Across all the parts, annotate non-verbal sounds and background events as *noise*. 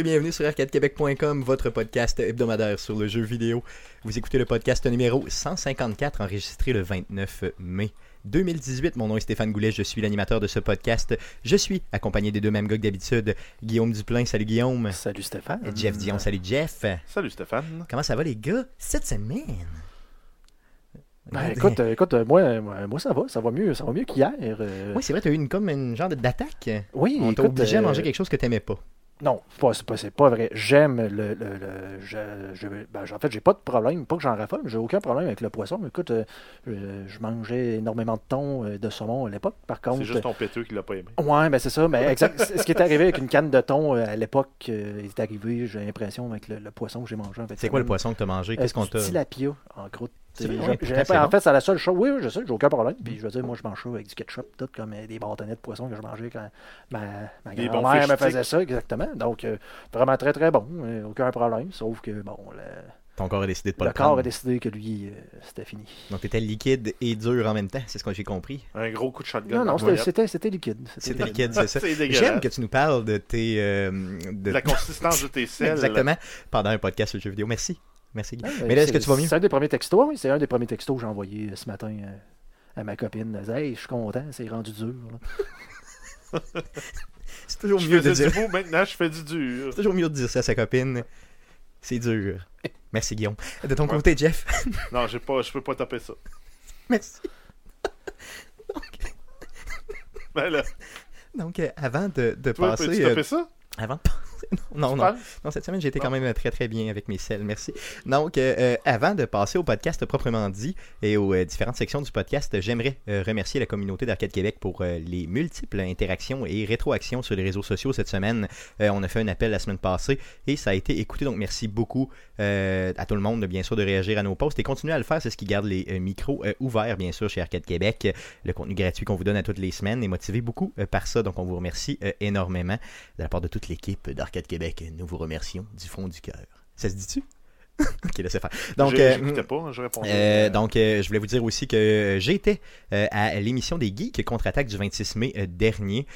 Et bienvenue sur arcadequebec.com, votre podcast hebdomadaire sur le jeu vidéo. Vous écoutez le podcast numéro 154 enregistré le 29 mai 2018. Mon nom est Stéphane Goulet, je suis l'animateur de ce podcast. Je suis accompagné des deux mêmes gars que d'habitude. Guillaume Duplain, salut Guillaume. Salut Stéphane. Jeff Dion, salut Jeff. Salut Stéphane. Comment ça va les gars cette semaine? Ben, écoute, euh, écoute euh, moi, moi, moi, ça va, ça va mieux, ça va mieux qu'hier. euh. Oui, c'est vrai, tu as eu une, comme une genre d'attaque. oui, On t'a obligé à euh, manger quelque chose que t'aimais pas. Non, c'est pas, pas, vrai. J'aime le. le, le- je, je- ben, en fait, j'ai pas de problème. Pas que j'en raffole, mais j'ai aucun problème avec le poisson. Écoute, euh, je, je mangeais énormément de thon, euh, de saumon à l'époque. Par contre. C'est juste ton péteux qui l'a pas aimé. Ouais, ben c'est ça. Mais exact. ce qui est arrivé avec une canne de thon euh, à l'époque, euh, il est arrivé, j'ai l'impression, avec le, le poisson que j'ai mangé. en fait. C'est quoi le poisson que t'as mangé? Qu'est-ce qu'on Euh, t'a? tilapia, en croûte. Vrai, en fait, c'est la seule chose. Oui, oui, je sais, j'ai aucun problème. Puis je veux dire, moi, je mange ça avec du ketchup, tout comme euh, des bâtonnets de poisson que je mangeais quand ma, ma grand-mère me faisait ça, exactement. Donc, euh, vraiment très, très bon. euh, aucun problème. Sauf que, bon, le, Ton corps a décidé de pas le le, corps prendre. a décidé que lui, euh, c'était fini. Donc t'étais liquide et dur en même temps, c'est ce que j'ai compris. Un gros coup de shotgun. Non, non, c'était- liquide. C'était liquide, c'est ça. *laughs* J'aime que tu nous parles de tes. euh, de... De la consistance de tes *laughs* selles. Exactement. Pendant un podcast sur le jeu vidéo. Merci. Merci. Guy. Ouais, Mais là, est-ce que tu vas mieux? C'est un des premiers textos, oui. C'est un des premiers textos que j'ai envoyé euh, ce matin euh, à ma copine. Elle disait, Hey, je suis content, c'est rendu dur. *laughs* C'est toujours Je mieux de dire. du beau, maintenant je fais du dur. C'est toujours mieux de dire ça à sa copine. C'est dur. Merci Guillaume. De ton Ouais. côté, Jeff? *laughs* Non, j'ai pas, je peux pas taper ça. Merci. Ben là, Donc, euh, avant de, de toi, passer. euh, taper ça? avant de passer. *laughs* Non, non, non. Cette semaine, j'ai été Non. quand même très très bien avec mes selles, merci. Donc, euh, euh, avant de passer au podcast proprement dit et aux euh, différentes sections du podcast, j'aimerais euh, remercier la communauté d'Arcade Québec pour les multiples interactions et rétroactions sur les réseaux sociaux cette semaine. On a fait un appel la semaine passée et ça a été écouté, donc merci beaucoup à tout le monde, bien sûr, de réagir à nos posts et continuer à le faire, c'est ce qui garde les micros ouverts, bien sûr, chez Arcade Québec. Le contenu gratuit qu'on vous donne à toutes les semaines est motivé beaucoup par ça, donc on vous remercie énormément de la part de toute l'équipe d'Arcade Québec. Nous vous remercions du fond du cœur. Ça se dit-tu? *laughs* ok, laissez faire. Donc, euh, pas, je répondais. euh, Euh, donc, euh, je voulais vous dire aussi que j'étais euh, à l'émission des Geeks contre-attaque du 26 mai dernier.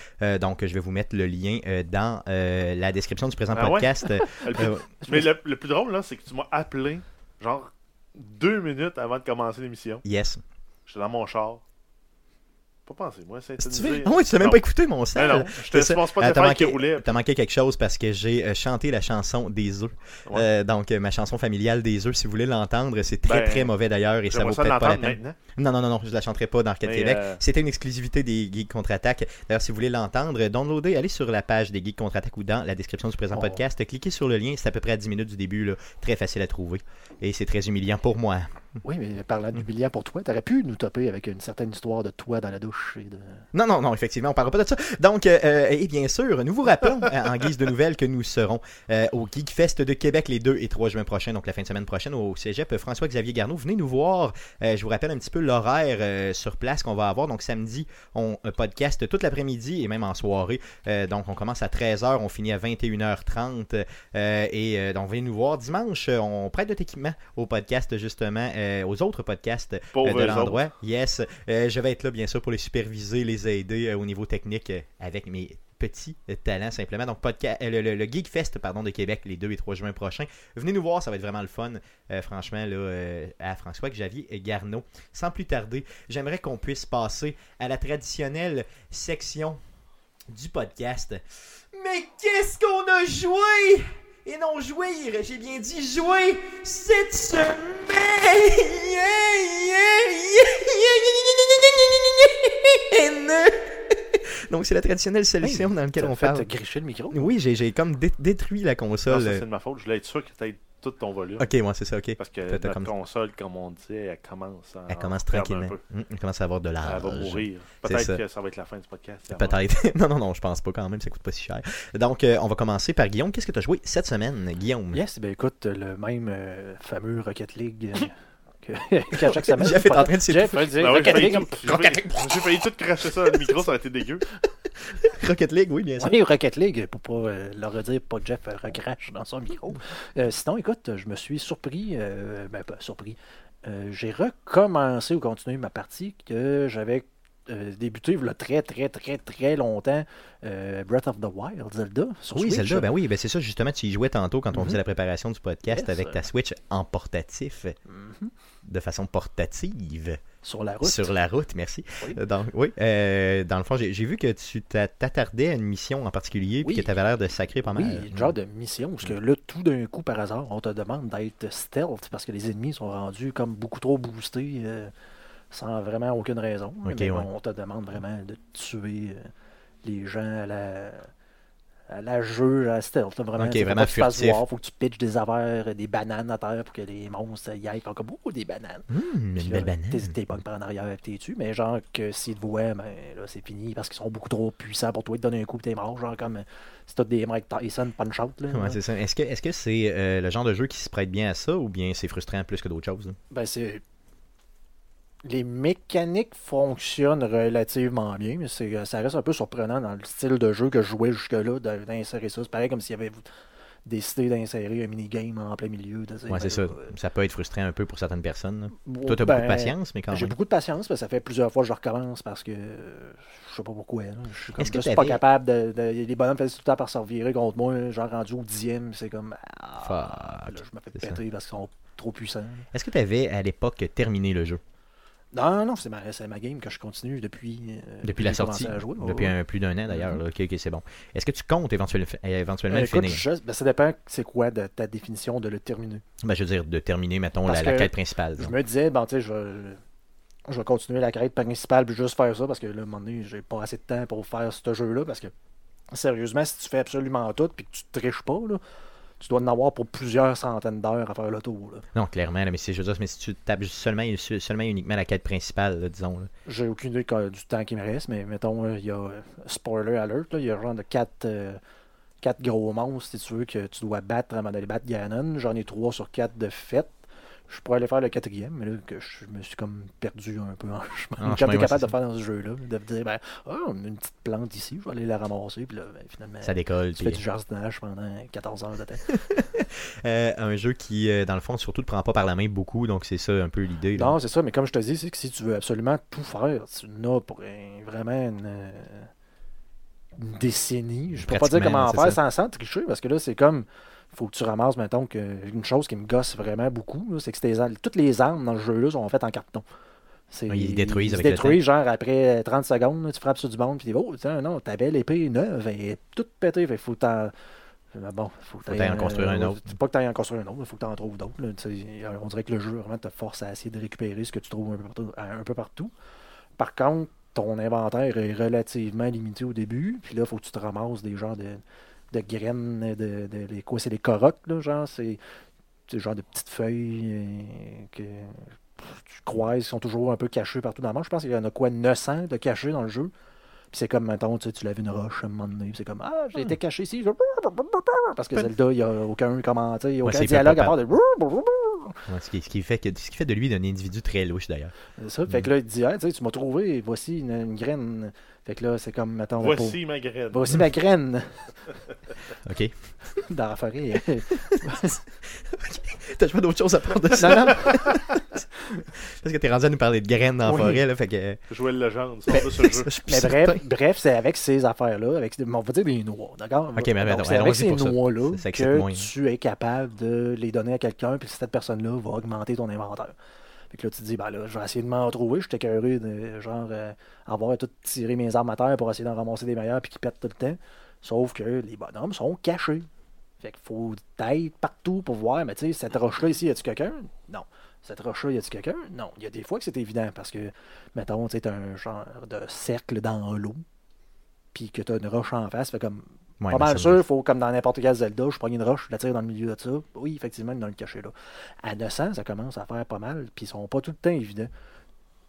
Donc, je vais vous mettre le lien dans la description du présent Ah podcast. *laughs* Le plus- Mais le, le plus drôle, là, c'est que tu m'as appelé, genre, deux minutes avant de commencer l'émission. yes. J'étais dans mon char. Pas pensé, moi, veux? Ah oui, tu l'as même pas écouté, mon Non, sel. non, je te pense pas de faire qui manqué, roulait. t'as manqué quelque chose parce que j'ai euh, chanté la chanson des œufs. Ouais. Euh, donc, euh, ma chanson familiale des œufs, si vous voulez l'entendre, c'est très Ben, très mauvais d'ailleurs et ça vaut peut-être pas la peine. maintenant. Non, non, non, non, je la chanterai pas dans Arcade Mais, Québec. C'était une exclusivité des Geeks Contre-Attaque. D'ailleurs, si vous voulez l'entendre, downloadez, allez sur la page des Geeks Contre-Attaque ou dans la description du présent Oh. podcast. Cliquez sur le lien, c'est à peu près à 10 minutes du début, là. très facile à trouver. Et c'est très humiliant pour moi. *laughs* Oui, mais parlant d'humiliant pour toi, t'aurais pu nous taper avec une certaine histoire de toi dans la douche. Et de... Non, non, non, effectivement, on parlera pas de ça. Donc, euh, euh, et bien sûr, nous vous rappelons, *laughs* euh, en guise de nouvelles, que nous serons euh, au Geek Fest de Québec les 2 et 3 juin prochains, donc la fin de semaine prochaine au cégep François-Xavier Garneau. Venez nous voir. Euh, je vous rappelle un petit peu l'horaire sur place qu'on va avoir. Donc, samedi, on podcast toute l'après-midi et même en soirée. Donc, on commence à 13h, on finit à 21h30. euh, et donc, venez nous voir. Dimanche, on prête notre équipement au podcast, justement, euh, aux autres podcasts euh, de l'endroit. Yes. Euh, je vais être là, bien sûr, pour les superviser, les aider au niveau technique avec mes petits talents, simplement. Donc, podca- euh, le, le, le Geek Fest pardon, de Québec, les 2 et 3 juin prochains. Venez nous voir, ça va être vraiment le fun, franchement, là, à François-Xavier Garneau. Sans plus tarder, j'aimerais qu'on puisse passer à la traditionnelle section du podcast. Mais qu'est-ce qu'on a joué? Et non jouir, j'ai bien dit jouer cette semaine. *laughs* Donc c'est la traditionnelle solution dans laquelle on fait parle. gricher le micro? Oui, j'ai j'ai comme dé- détruit la console. c'est de ma faute. Je voulais être sûr que tu aies tout ton volume. ok, moi c'est ça, ok. Parce que comme- console, comme on dit, elle commence à Elle commence tranquillement. Hum, Elle commence à avoir de l'âge. Elle va mourir. Peut-être que ça va être la fin du podcast. Peut-être. *laughs* non, non, non, je pense pas quand même, ça coûte pas si cher. Donc, euh, on va commencer par Guillaume. Qu'est-ce que tu as joué cette semaine, Guillaume? Yes, ben écoute, le même euh, fameux Rocket League euh, *laughs* qu'à chaque semaine. Jeff est en train de Jeff, s'étouffer. Ben ouais, j'ai Rocket League. j'ai failli- j'ai failli tout cracher ça dans le micro, ça aurait été dégueu. *laughs* Rocket League, oui, bien sûr. Oui, Rocket League, pour pas euh, leur redire, pas que Jeff recrache dans son micro. Euh, sinon, écoute, je me suis surpris, euh, ben pas surpris, Euh, j'ai recommencé ou continué ma partie que j'avais euh, débuté il y a très, très, très, très longtemps euh, Breath of the Wild, Zelda. Sur Oui, Switch. Zelda, ben oui, ben c'est ça justement, tu y jouais tantôt quand on Mhm. faisait la préparation du podcast Yes. avec ta Switch en portatif, Mhm. de façon portative, Sur la route. sur la route, merci. Oui. Euh, oui, euh, dans le fond, j'ai vu que tu t'a- t'attardais à une mission en particulier, puis Oui. que tu avais l'air de sacrer pas mal. Oui, une genre de mission, parce que là, tout d'un coup, par hasard, on te demande d'être stealth, parce que les ennemis sont rendus comme beaucoup trop boostés, sans vraiment aucune raison. Ok, Mais ouais. On te demande vraiment de tuer euh, les gens à la, à la jeu, à la stealth. Vraiment, Ok, Tu sais, faut vraiment furtif. voir, faut que tu pitches des affaires, euh, des bananes à terre pour que les monstres y aillent, comme oh, des bananes. Puis une là, belle banane. T'es pas en arrière et t'es tu, mais genre que s'ils te voient, ben là c'est fini parce qu'ils sont beaucoup trop puissants pour toi, ils te donnent un coup et t'es mort, genre comme euh, c'est tout des Mike Tyson punch out là. Ouais, c'est ça. Est-ce que est-ce que c'est euh, le genre de jeu qui se prête bien à ça ou bien c'est frustrant plus que d'autres choses? là? Ben c'est les mécaniques fonctionnent relativement bien, mais c'est ça reste un peu surprenant dans le style de jeu que je jouais jusque-là d'insérer ça. C'est pareil comme s'il y avait décidé d'insérer un minigame en plein milieu. Ouais, ben c'est ça. là, euh, Ça peut être frustrant un peu pour certaines personnes. bon, Toi, t'as ben, beaucoup de patience, mais quand J'ai même. beaucoup de patience, parce que ça fait plusieurs fois que je recommence parce que euh, je sais pas pourquoi. là. Je suis comme juste pas capable de, de- Les bonhommes faisaient tout le temps par se revirer contre moi, genre rendu au dixième, c'est comme. Ah, Fuck. là, je me fais ça. péter parce qu'ils sont trop puissants. Est-ce que tu avais à l'époque terminé le jeu? Non, non, c'est ma, c'est ma game que je continue depuis. euh, depuis la sortie à jouer. Depuis un- plus d'un an d'ailleurs. Mhm. là. Ok, ok, c'est bon. Est-ce que tu comptes éventuellement, éventuellement Euh, le écoute, finir? je- ben, ça dépend c'est quoi de ta définition de le terminer. Ben, Je veux dire, de terminer, mettons, la, quête principale. Je me disais, bon, tu sais, je vais, je vais continuer la quête principale puis juste faire ça parce que là, à un moment donné, j'ai pas assez de temps pour faire ce jeu-là parce que, sérieusement, si tu fais absolument tout puis que tu triches pas, là, tu dois en avoir pour plusieurs centaines d'heures à faire le tour. là. Non, clairement, là, mais, c'est- je veux dire, mais si tu tapes seulement, seulement et uniquement la quête principale, là, disons. là. J'ai aucune idée du temps qui me reste, mais mettons, euh, il y a euh, spoiler alert, il y a genre de quatre, euh, quatre gros monstres, si tu veux, que tu dois battre avant d'aller battre Ganon. J'en ai trois sur quatre de fait. Je pourrais aller faire le quatrième, mais là, que je me suis comme perdu un peu en *laughs* chemin. En Quand capable de faire dans ce jeu-là, de me dire, ben, ah, on a une petite plante ici, je vais aller la ramasser, puis là, ben, finalement, Ça décolle. tu fais puis- du jardinage pendant 14 heures de temps. *laughs* Euh, un jeu qui, euh, dans le fond, surtout ne prend pas par la main beaucoup, donc c'est ça un peu l'idée. Non, c'est ça, mais comme je te dis, c'est que si tu veux absolument tout faire, tu n'as pour un- vraiment une, une décennie. Je ne peux pas dire comment c'est faire sans, sans tricher, parce que là, c'est comme. Faut que tu ramasses, mettons, que, une chose qui me gosse vraiment beaucoup, c'est que toutes les armes dans le jeu-là sont faites en carton. C'est- Ouais, ils détruisent ils se avec le détruisent, genre après 30 secondes, tu frappes sur du monde, puis tu dis, oh, tiens, non, t'avais l'épée neuve, elle est toute pétée, fait faut que t'en. Mais Bon, faut que Faut en construire un autre. Pas que tu en construire un autre, il faut que tu en trouves d'autres. On dirait que le jeu vraiment te force à essayer de récupérer ce que tu trouves un peu partout. Un peu partout. Par contre, ton inventaire est relativement limité au début, puis là, il faut que tu te ramasses des genres de, de graines, de, de, les- quoi, c'est des corottes, là, genre, c'est c'est genre de petites feuilles euh, que tu croises, qui sont toujours un peu cachées partout dans le monde. Je pense qu'il y en a quoi, 900 de cachés dans le jeu. Puis c'est comme, mettons, tu sais, tu laves une roche à un moment donné, c'est comme, ah, j'ai été caché ici. Parce que Zelda, il n'y a aucun commentaire, il n'y a aucun dialogue à part de. Ouais, ce, qui, ce qui fait que, ce qui fait de lui un individu très louche d'ailleurs. C'est ça. Fait que là, il dit, ah, tu m'as trouvé, voici une, une graine. Fait que là, c'est comme, mettons, pour- Voici ma graine. voici ma graine *laughs* Ok. dans la forêt. *laughs* T'as pas d'autre chose à prendre de non, ça? non, *laughs* Parce que t'es rendu à nous parler de graines dans la Oui. forêt, là, fait que. Jouer le légende, c'est ça le jeu. Mais bref, bref c'est avec ces affaires-là, avec, on va dire des noix, d'accord? Ok, mais attends, c'est avec ces noix-là que moins. tu es capable de les donner à quelqu'un, puis cette personne-là va augmenter ton inventaire. Fait que là, tu te dis, ben là, je vais essayer de m'en trouver. Je suis écœuré de, genre, euh, avoir tout tiré mes armes à terre pour essayer d'en ramasser des meilleurs, puis qui pètent tout le temps. Sauf que les bonhommes sont cachés. Fait qu'il faut être partout pour voir, mais tu sais, cette roche-là ici, y a-tu quelqu'un? Non. Cette roche-là, y a-tu quelqu'un? Non. Il y a des fois que c'est évident parce que, mettons, tu un genre de cercle dans l'eau, puis que t'as une roche en face, fait comme. Ouais, pas mal ça sûr, faut, comme dans n'importe quel Zelda, je prends une roche, je la tire dans le milieu de ça. Oui, effectivement, a le caché là. À 900, ça commence à faire pas mal, puis ils sont pas tout le temps évidents.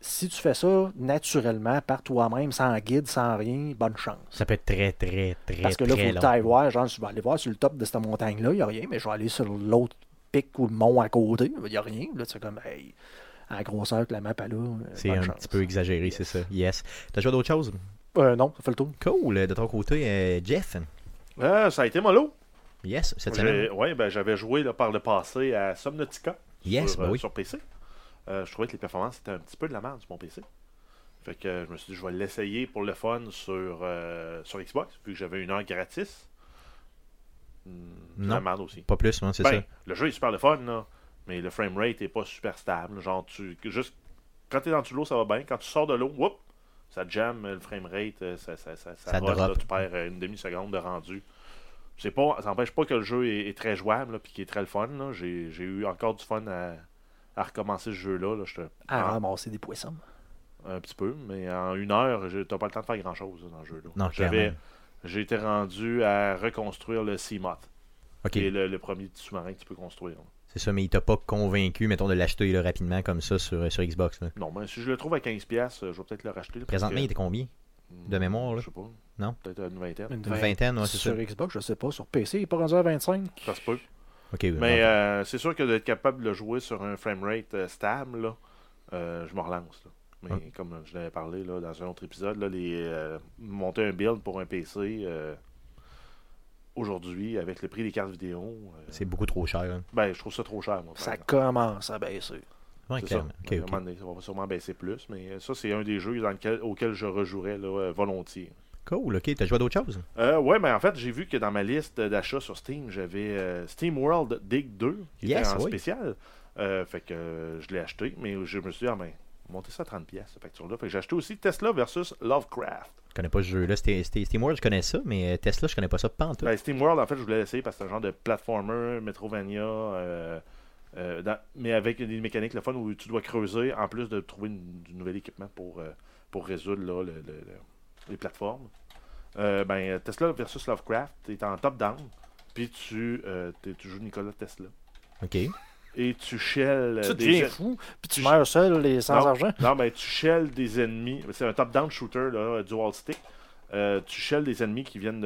Si tu fais ça naturellement, par toi-même, sans guide, sans rien, bonne chance. Ça peut être très, très, très, Parce que là, il faut que voir, genre, je vais aller voir sur le top de cette montagne-là, il n'y a rien, mais je vais aller sur l'autre pic ou le mont à côté, il n'y a rien. Là, c'est comme, hey, à la grosseur que la map a là, euh, C'est un chance. petit peu exagéré, c'est ça. Yes. T'as joué d'autres choses? Euh, non, ça fait le tour. Cool. De ton côté, euh, Jeff? Ah, ça a été mollo. Yes, cette semaine. Ouais, ben, j'avais joué là, par le passé à Subnautica Yes, sur, ben euh, oui. sur PC. Euh, je trouvais que les performances étaient un petit peu de la merde sur mon PC. Fait que je me suis dit, je vais l'essayer pour le fun sur, euh, sur Xbox, vu que j'avais une heure gratis. Hmm, Non. la merde aussi. Pas plus, moi, c'est Ben, ça. le jeu est super le fun, là, mais le framerate est pas super stable. Genre, tu, juste quand t'es dans le l'eau, ça va bien. Quand tu sors de l'eau, whoop, ça jam le framerate, euh, ça, ça, ça, ça, là, tu perds euh, une demi-seconde de rendu. C'est pas, ça n'empêche pas que le jeu est, est très jouable, là, puis qu'il est très le fun. là. J'ai eu encore du fun à, à recommencer ce jeu-là. Là. J'étais- À ramasser des poissons. un petit peu, mais en une heure, t'as pas le temps de faire grand-chose là, dans le jeu-là. Non, J'avais, clairement. j'ai été rendu à reconstruire le Seamoth, Ok, qui est le, le premier petit sous-marin que tu peux construire. là. C'est ça, mais il t'a pas convaincu, mettons, de l'acheter là, rapidement comme ça sur, sur Xbox. là? Non, mais si je le trouve à 15$, piastres, je vais peut-être le racheter. là, Présentement, que- il était combien? De mémoire, là? Je sais pas. Non? Peut-être une vingtaine. Une Une vingt- vingtaine, ouais, c'est ça. Sur Xbox, je sais pas. Sur PC, il est pas rendu à 25. Ça se peut. Ok, Mais bon. euh, c'est sûr que d'être capable de le jouer sur un framerate euh, stable, là, euh, je me relance. là. Mais Ah. comme je l'avais parlé là, dans un autre épisode, là, les, euh, monter un build pour un PC euh, aujourd'hui, avec le prix des cartes vidéo, euh, c'est beaucoup trop cher. là. ben, je trouve ça trop cher. Moi, Ça exemple. commence à baisser. Ouais, ça. Donné, va sûrement baisser plus, mais euh, ça, c'est un des jeux dans lequel, auquel je rejouerais là, euh, volontiers. Cool, ok. T'as joué à d'autres choses? Euh, ouais, mais en fait, j'ai vu que dans ma liste d'achat sur Steam, j'avais euh, Steam World Dig 2, qui Yes, était en oui. spécial. Euh, fait que euh, je l'ai acheté, mais je me suis dit, ah ben, monter ça à 30$, pièces cette facture-là. Fait que j'ai acheté aussi Tesla versus Lovecraft. Je connais pas ce jeu-là. Steam World, je connais ça, mais euh, Tesla, je connais pas ça pas en tout. Ben, Steam World, en fait, je voulais l'essayer parce que c'est un genre de platformer, Metrovania, euh, euh, dans- mais avec des mécaniques le fun où tu dois creuser en plus de trouver une- du nouvel équipement pour, euh, pour résoudre là, le- le- le- les plateformes. Ben, Tesla versus Lovecraft, tu es en top-down, puis tu, tu joues Nicolas Tesla. Ok. Et tu shell Tu des deviens en- fou, puis tu tu- meurs seul et sans Non. argent. Non, mais tu shell des ennemis. C'est un top-down shooter, là, dual stick. Euh, tu shell des ennemis qui viennent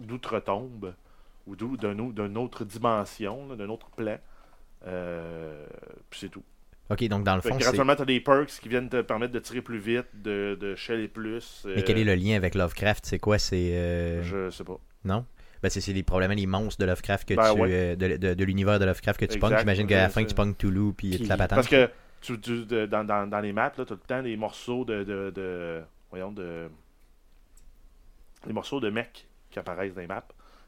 d'outre-tombe ou d'une autre dimension, d'un autre plan. Euh, puis c'est tout. Ok, donc dans le Fait fond, graduellement, tu as des perks qui viennent te permettre de tirer plus vite, de, de sheller plus. Mais quel est le lien avec Lovecraft? C'est quoi? C'est. euh, Je sais pas. Non? Ben, c'est les probablement les monstres de Lovecraft que Ben, tu. ouais. euh, de de- de l'univers de Lovecraft que tu pognes. J'imagine qu'à la fin, tu pognes Toulouse puis toute la patente. Parce que tu, tu- de- dans, dans, dans les maps, tu as tout le temps des morceaux de, de, de- Voyons, de. Des morceaux de mecs qui apparaissent dans les maps.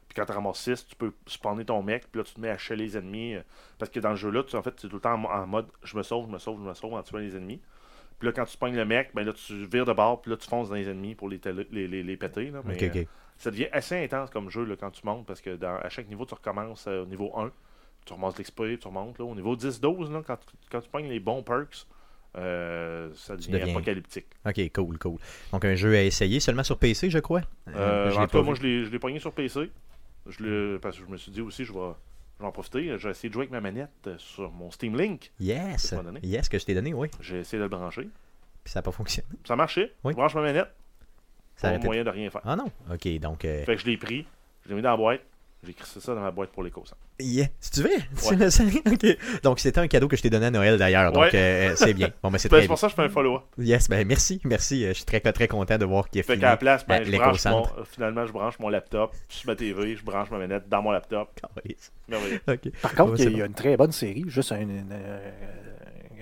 Puis quand tu ramasses 6, tu peux spawner ton mec, puis là tu te mets à sheller les ennemis. euh, Parce que dans le jeu-là, tu en fait, tu es tout le temps en, mo- en mode je me sauve, je me sauve, je me sauve en tuant les ennemis. Puis là, quand tu pognes le mec, ben là tu vires de bord, puis là tu fonces dans les ennemis pour les, les, les, les péter. Là, mais, Ok, ok. Euh, ça devient assez intense comme jeu là, quand tu montes, parce que dans, à chaque niveau, tu recommences euh, au niveau 1. Tu remontes l'XP, tu remontes. Là, au niveau 10-12, là, quand, tu- quand tu pognes les bons perks, euh, ça devient deviens- apocalyptique. Ok, cool, cool. Donc un jeu à essayer seulement sur PC, je crois? Euh, je en l'ai tout cas, moi, je l'ai- pogné sur PC. Je parce que je me suis dit aussi, je vais, je vais en profiter. J'ai essayé de jouer avec ma manette euh, sur mon Steam Link. Yes, donné? yes, que je t'ai donné, oui. J'ai essayé de le brancher. Puis ça n'a pas fonctionné. Ça marchait. Oui. Je branche ma manette. Ça Pas moyen de rien faire. Ah non. Ok, donc. euh, Fait que je l'ai pris. Je l'ai mis dans la boîte. J'ai crissé ça dans ma boîte pour les. Yeah. Si tu veux, tu le sais. Ok. Donc c'était un cadeau que je t'ai donné à Noël d'ailleurs. Donc Ouais. euh, c'est bien. Bon, ben c'est *laughs* Ben, c'est pour ça que je fais un follow-up. Yes, ben merci, merci. Euh, Je suis très très content de voir qu'il a Fait fini. qu'à la place, ben, je branche mon, finalement, je branche mon laptop sur ma TV, je branche ma manette dans mon laptop. Merveilleux. Par contre, Ouais, il y a- y, une très bonne série, juste une, une, euh,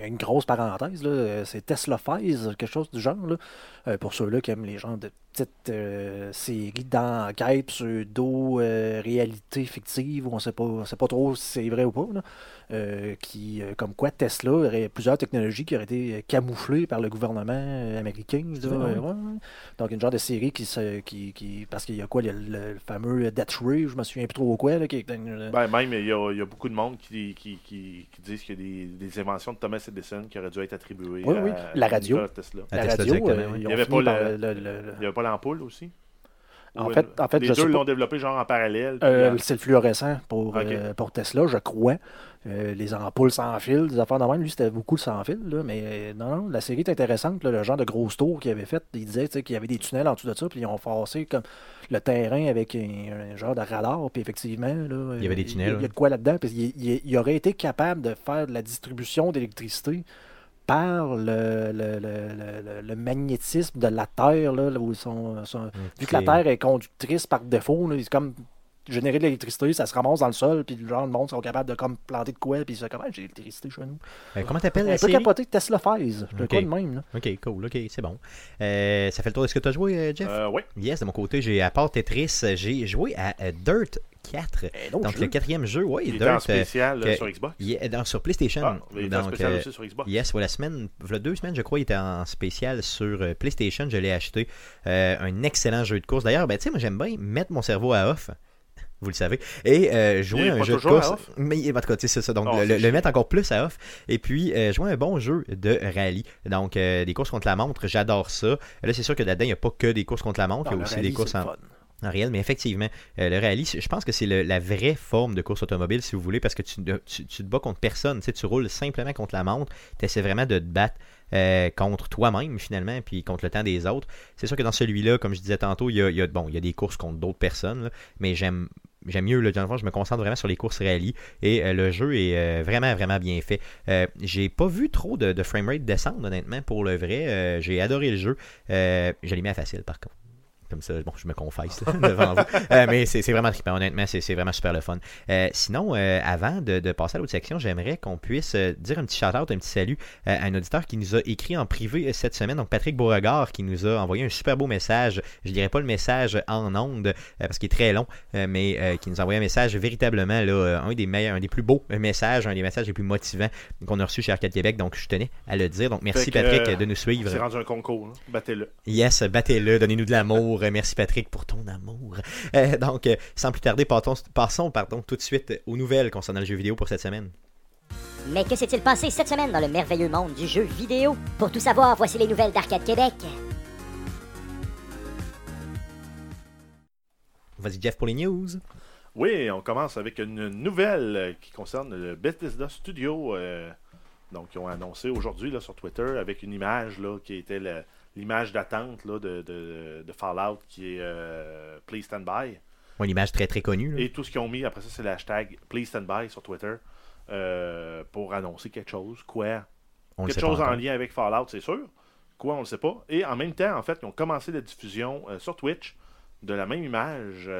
une grosse parenthèse, là, c'est Tesla Phase, quelque chose du genre, là, euh, pour ceux-là qui aiment les genres de petites euh, séries d'enquête, pseudo-réalité fictive, où on sait pas, on sait pas trop si c'est vrai ou pas, là, euh, qui, euh, comme quoi Tesla aurait plusieurs technologies qui auraient été camouflées par le gouvernement euh, américain. là, C'est vrai, euh, ouais. Donc, une genre de série qui, se, qui, qui parce qu'il y a quoi, il y a le, le fameux Death Ray, je me souviens plus trop quoi, là, qui Ben, même, il y, a, il y a beaucoup de monde qui, qui, qui, qui disent qu'il y a des, des inventions de Thomas Edison qui auraient dû être attribuées Oui, à, oui. La radio. Tesla. À la Tesla radio, euh, Il ont y avait fini pas par l'ampoule aussi? En fait- en fait, les je deux l'ont développé genre en parallèle. Euh, c'est le fluorescent pour, euh, pour Tesla, je crois. Euh, les ampoules sans fil, des affaires de même. Lui, c'était beaucoup le sans fil. Là, mais euh, non, non, la série est intéressante. là, le genre de grosse tour qu'il avait fait, il disait qu'il y avait des tunnels en dessous de ça, puis ils ont forcé comme le terrain avec un, un genre de radar. Puis effectivement, là, Il y avait des tunnels, Il y a de quoi là-dedans. Puis il, il- il aurait été capable de faire de la distribution d'électricité par le, le, le- le- magnétisme de la Terre, là, où Vu que la. Terre est conductrice par défaut, là, c'est comme générer de l'électricité, ça se ramasse dans le sol, puis genre, le monde sont capables de comme planter de quoi, puis ça comment j'ai l'électricité chez nous. Euh, comment t'appelles Un la peu série? capoté Tesla Phase. Je Ok. quoi de même, là. Ok, cool, ok, c'est bon. Euh, ça fait le tour de ce que tu as joué, euh, Jeff? Euh, oui. Yes, de mon côté, j'ai à part Tetris, j'ai joué à euh, Dirt 4. Un autre Donc jeu. le quatrième jeu, oui, Il Dirt. était en euh, spécial euh, que- sur Xbox. il est dans- sur PlayStation. Ah, il était en Donc, spécial euh, aussi sur Xbox. Yes, voilà, la semaine, voilà deux semaines, je crois, il était en spécial sur euh, PlayStation. Je l'ai acheté. Euh, un excellent jeu de course. D'ailleurs, ben, tu sais, moi, j'aime bien mettre mon cerveau à off. Vous le savez. Et euh, jouer Il un jeu de course. Mais en tout cas, c'est ça. Donc, Oh, le, mettre encore plus à off. Et puis, euh, jouer un bon jeu de rallye. Donc, euh, des courses contre la montre, j'adore ça. Là, c'est sûr que là-dedans, il n'y a pas que des courses contre la montre. Ah, il y a aussi rallye, des courses en, fun. en réel, mais effectivement, euh, le rallye, je pense que c'est la vraie forme de course automobile, si vous voulez, parce que tu, tu, tu te bats contre personne. Tu, sais, tu roules simplement contre la montre. Tu essaies vraiment de te battre euh, contre toi-même, finalement, puis contre le temps des autres. C'est sûr que dans celui-là, comme je disais tantôt, il y a, il y a- bon, il y a des courses contre d'autres personnes, là, mais j'aime. J'aime mieux, là, dans le je me concentre vraiment sur les courses rallye et euh, le jeu est euh, vraiment, vraiment bien fait. Euh, j'ai pas vu trop de, de framerate descendre, honnêtement, pour le vrai. J'ai adoré le jeu. Je l'ai mis à facile, par contre. Comme ça, bon, je me confesse là, *laughs* devant vous. Euh, mais c'est vraiment trippant, honnêtement, c'est vraiment super le fun. Euh, sinon, euh, avant de, de passer à l'autre section, j'aimerais qu'on puisse dire un petit shout-out, un petit salut à un auditeur qui nous a écrit en privé cette semaine, donc Patrick Beauregard, qui nous a envoyé un super beau message. Je dirais pas le message en ondes, parce qu'il est très long, mais qui nous a envoyé un message véritablement, là, un des meilleurs, un des plus beaux messages, un des messages les plus motivants qu'on a reçu chez Arcade Québec, donc je tenais à le dire. Donc merci Patrick de nous suivre. C'est rendu un concours. là. Battez-le. Yes, battez-le, donnez-nous de l'amour. Euh, Merci Patrick pour ton amour. Euh, donc, euh, sans plus tarder, partons, passons pardon, tout de suite aux nouvelles concernant le jeu vidéo pour cette semaine. Mais que s'est-il passé cette semaine dans le merveilleux monde du jeu vidéo? Pour tout savoir, voici les nouvelles d'Arcade Québec. Vas-y Jeff pour les news. Oui, on commence avec une nouvelle qui concerne le Bethesda Studio. euh, donc, ils ont annoncé aujourd'hui là, sur Twitter avec une image là, qui était le- l'image d'attente là, de, de- de Fallout qui est euh, Please Stand By. Une image très très connue. là. Et tout ce qu'ils ont mis après ça, c'est le hashtag Please Stand By sur Twitter euh, pour annoncer quelque chose. Quoi On quelque chose en lien avec Fallout, c'est sûr. Quoi, on le sait pas. Et en même temps, en fait, ils ont commencé la diffusion euh, sur Twitch de la même image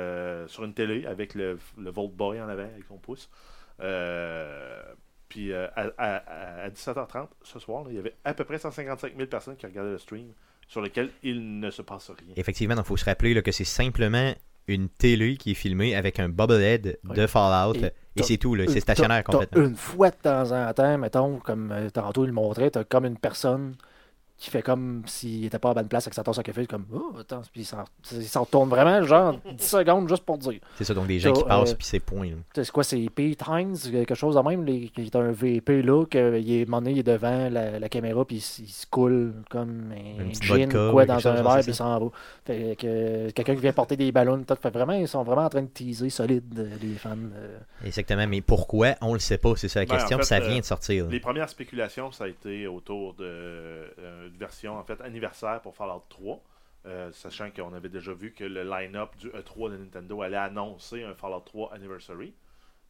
sur une télé avec le, le Volt Boy en avant avec son pouce. Euh, puis euh, à, à- à 17h30 ce soir, là, il y avait à peu près 155 000 personnes qui regardaient le stream sur lequel il ne se passe rien. Effectivement, il faut se rappeler là, que c'est simplement une télé qui est filmée avec un bobblehead de. Fallout. Et c'est tout, c'est stationnaire complètement. Une fois de temps en temps, mettons, comme euh, tantôt il le montrait, t'as comme une personne qui fait comme s'il était pas à la bonne place avec sa tasse à café, comme oh attends, puis il s'en retourne vraiment, genre *laughs* 10 secondes juste pour dire. C'est ça, donc des gens qui t'as, passent, euh, puis c'est point. C'est quoi, c'est Pete Hines, quelque chose de même, les- qui est un VP là, que il est, donné, il est devant la, la caméra, puis il, se coule comme un gin vodka quoi dans un verre, puis il s'en va. Fait que quelqu'un qui vient porter des ballons, tout, fait vraiment, ils sont vraiment en train de teaser solide, euh, les fans. euh. Exactement, mais pourquoi? On le sait pas, c'est ça la Ben, en question, fait, ça euh, vient de sortir. là. Les premières spéculations, ça a été autour de euh, une version en fait anniversaire pour Fallout 3. euh, sachant qu'on avait déjà vu que le line-up du E3 de Nintendo allait annoncer un Fallout 3 Anniversary.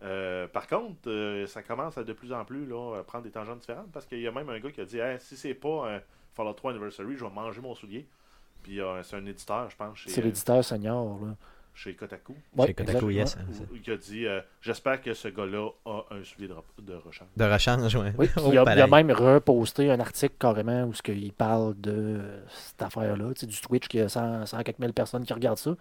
Euh, par contre, euh, ça commence à de plus en plus là, à prendre des tangentes différentes parce qu'il y a même un gars qui a dit Hey, si c'est pas un Fallout 3 Anniversary, je vais manger mon soulier. Puis euh, c'est un éditeur, je pense, C'est euh, l'éditeur senior. Là. Chez Kotaku, Ouais, Chez Kotaku, yes. hein, qui a dit euh, J'espère que ce gars-là a un soulier de, re- de rechange. De rechange, ouais. Oui, *laughs* Oh, il, a, il a même reposté un article carrément où ce qu'il parle de euh, cette affaire-là, tu sais, du Twitch qui a 100, 100 quelques mille personnes qui regardent ça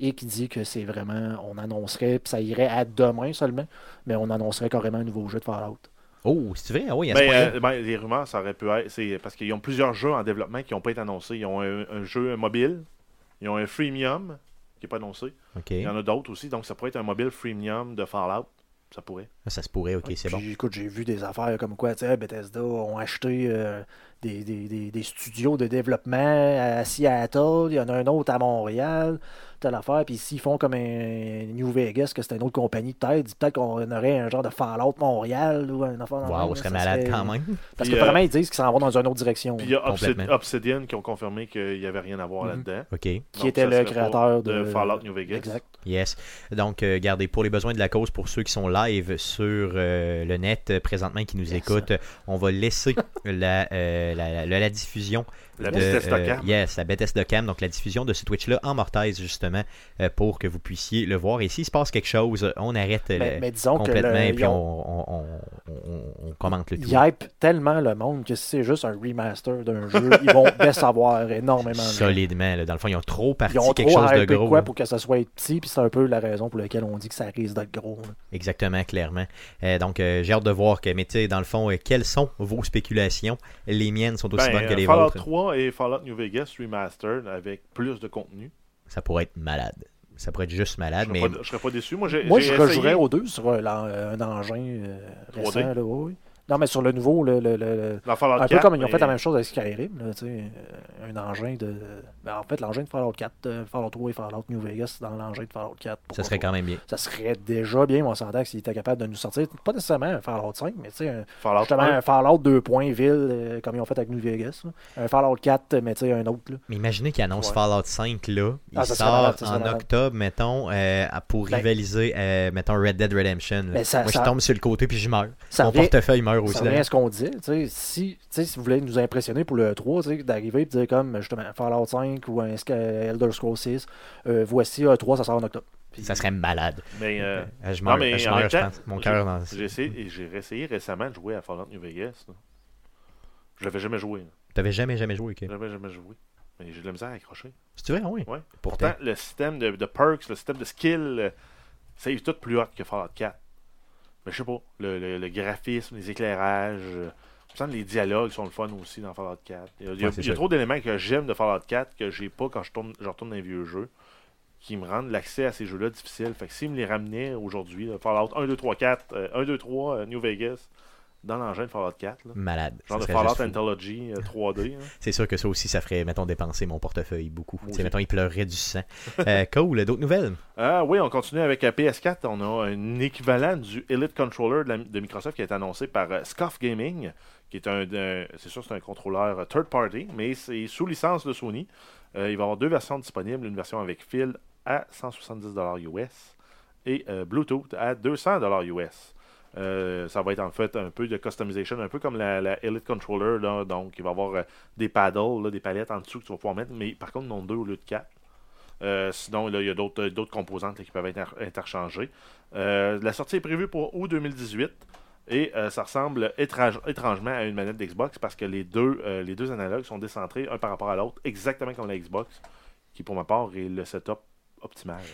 et qui dit que c'est vraiment, on annoncerait, puis ça irait à demain seulement, mais on annoncerait carrément un nouveau jeu de Fallout. Oh, c'est vrai? Ah oui, ce Ben, point-là. euh, ben, les rumeurs, ça aurait pu être. C'est parce qu'ils ont plusieurs jeux en développement qui n'ont pas été annoncés. Ils ont un, un jeu mobile, ils ont un freemium qui n'est pas annoncé. Il y en a d'autres aussi, donc ça pourrait être un mobile freemium de Fallout. Ça pourrait. ça se pourrait, ok, c'est bon. Écoute, j'ai vu des affaires comme quoi, tu sais, Bethesda ont acheté euh, des, des- des- studios de développement à Seattle, il y en a un autre à Montréal, telle affaire, puis s'ils font comme un New Vegas, que c'est une autre compagnie, peut-être, peut-être qu'on aurait un genre de Fallout Montréal ou un affaire. Waouh, ce serait malade serait- quand même. Parce Puis, que euh, vraiment, ils disent qu'ils s'en vont dans une autre direction. Puis il y a Obsid-. Obsidian qui ont confirmé qu'il n'y avait rien à voir Mhm. là-dedans. Ok, qui Donc, était le créateur de, Fallout New Vegas. Exact. yes. Donc, euh, gardez, pour les besoins de la cause, pour ceux qui sont live sur euh, le net euh, présentement qui nous Yes. écoutent, on va laisser *laughs* la, euh, la, diffusion La de, Bethesda euh, Cam. yes, la Bethesda Cam, donc la diffusion de ce Twitch-là en mortaise, justement, euh, pour que vous puissiez le voir. Et s'il se passe quelque chose, on arrête euh, Mais, le- mais disons que complètement le- et puis ont- on, on, on- commente le tout. ils hype tellement le monde que si c'est juste un remaster d'un jeu, ils vont *laughs* décevoir énormément. Solidement. là. Dans le fond, ils ont trop parti Ils ont quelque trop chose de gros. quoi pour que ça soit petit, puis c'est un peu la raison pour laquelle on dit que ça risque d'être gros. là. Exactement, clairement. Euh, donc, euh, j'ai hâte de voir que, mais tu sais, dans le fond, euh, quelles sont vos spéculations? Les miennes sont aussi Ben, bonnes que les vôtres. 3 et Fallout New Vegas Remastered avec plus de contenu. Ça pourrait être malade. Ça pourrait être juste malade, Je mais serais, pas, je serais pas déçu. Moi, Moi, je rejouerais aux deux sur un, un engin euh, 3D. récent. Là, oui. Non, mais sur le nouveau, le, le- le- dans Fallout un peu 4, comme ils ont mais- fait la même chose avec Skyrim. Là, tu sais, euh, un engin de. ben, en fait, l'engin de Fallout 4, euh, Fallout 3 et Fallout New Vegas dans l'engin de Fallout 4. ça serait quand même bien. Ça serait déjà bien, on s'entend, s'ils étaient capables de nous sortir, pas nécessairement un Fallout 5, mais tu sais, un- Fallout justement 1, un Fallout 2 points ville, euh, comme ils ont fait avec New Vegas. là. Un Fallout 4, mais tu sais, un autre. Là. Mais imaginez qu'ils annoncent Ouais. Fallout 5 là. Il Ah, sort malade, en octobre, mettons, euh, pour Ben- rivaliser, euh, mettons, Red Dead Redemption. ça- Moi, ça- je tombe sur le côté puis je meurs. Ça Mon revient, portefeuille meurt aussi. ça revient à d'ailleurs. ce qu'on tu sais, Si, tu sais, si vous voulez nous impressionner pour le 3, tu sais, d'arriver et de dire comme justement Fallout 5 ou un Elder Scrolls 6, euh, voici un 3, ça sort en octobre. Puis- Ça serait malade. mais euh, Euh, je non, meurs, mais je, en meurs, même je temps, pense. Mon cœur dans... j'ai essayé, j'ai réessayé récemment de jouer à Fallout New Vegas. là. Je l'avais jamais joué. là. T'avais jamais, jamais joué, ok. Je l'avais jamais joué. Mais j'ai de la misère à accrocher. C'est vrai, oui. Ouais. Pourtant. Pourtant, le système de, de perks, le système de skill, euh, ça est tout plus hot que Fallout 4. Mais je sais pas, le, le- le graphisme, les éclairages, euh, me que les dialogues sont le fun aussi dans Fallout 4. Il y a, Ouais, il y trop d'éléments que j'aime de Fallout 4 que j'ai pas quand je, tourne, je retourne dans les vieux jeux qui me rendent l'accès à ces jeux-là difficile. Fait que s'ils me les ramenaient aujourd'hui, Fallout 1, 2, 3, 4, euh, 1, 2, 3, euh, New Vegas, dans l'engin de Fallout 4, là, Malade. genre de Fallout. Anthology euh, 3D. hein. *laughs* C'est sûr que ça aussi, ça ferait, mettons, dépenser mon portefeuille beaucoup. Aussi. mettons, il pleurerait du sang. Euh, *laughs* cool. D'autres nouvelles? Ah oui, on continue avec euh, PS4. On a un équivalent du Elite Controller de, la- de Microsoft qui a été annoncé par euh, Scoff Gaming, qui est un, un- c'est sûr, c'est un contrôleur euh, third party, mais c'est sous licence de Sony. Euh, il va y avoir deux versions disponibles, une version avec fil à 170$ US et euh, Bluetooth à 200$ US. Euh, ça va être en fait un peu de customization, un peu comme la, Elite Controller. Donc, il va y avoir euh, des paddles, des palettes en dessous que tu vas pouvoir mettre, mais par contre, non deux au lieu de quatre. Euh, sinon, là, il y a d'autres composantes qui peuvent être inter- interchangées. La sortie est prévue pour août 2018 et ça ressemble étrange- étrangement à une manette d'Xbox parce que les deux, les deux analogues sont décentrés un par rapport à l'autre, exactement comme la Xbox, qui pour ma part est le setup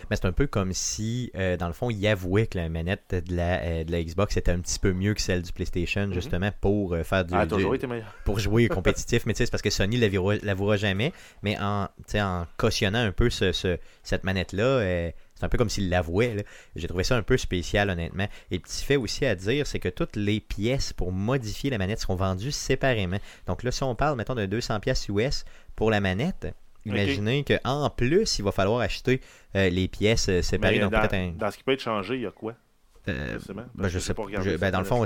Mais c'est un peu comme si, euh, dans le fond, il avouait que la manette de la, euh, de la Xbox était un petit peu mieux que celle du PlayStation, justement, pour euh, faire du, Elle a du- toujours été meilleure. pour jouer *laughs* compétitif. mais tu sais, c'est parce que Sony ne l'avouera jamais. Mais en, en cautionnant un peu ce, ce- cette manette-là, c'est un peu comme s'il l'avouait. J'ai trouvé ça un peu spécial, honnêtement. Et petit fait aussi à dire, c'est que toutes les pièces pour modifier la manette seront vendues séparément. Donc là, si on parle, mettons, de 200 pièces US pour la manette, imaginez qu'en plus, il va falloir acheter euh, les pièces euh, séparées. Dans, peut-être un... dans ce qui peut être changé, il y a quoi? Euh, ben, je sais pas. je- ben, dans le fond,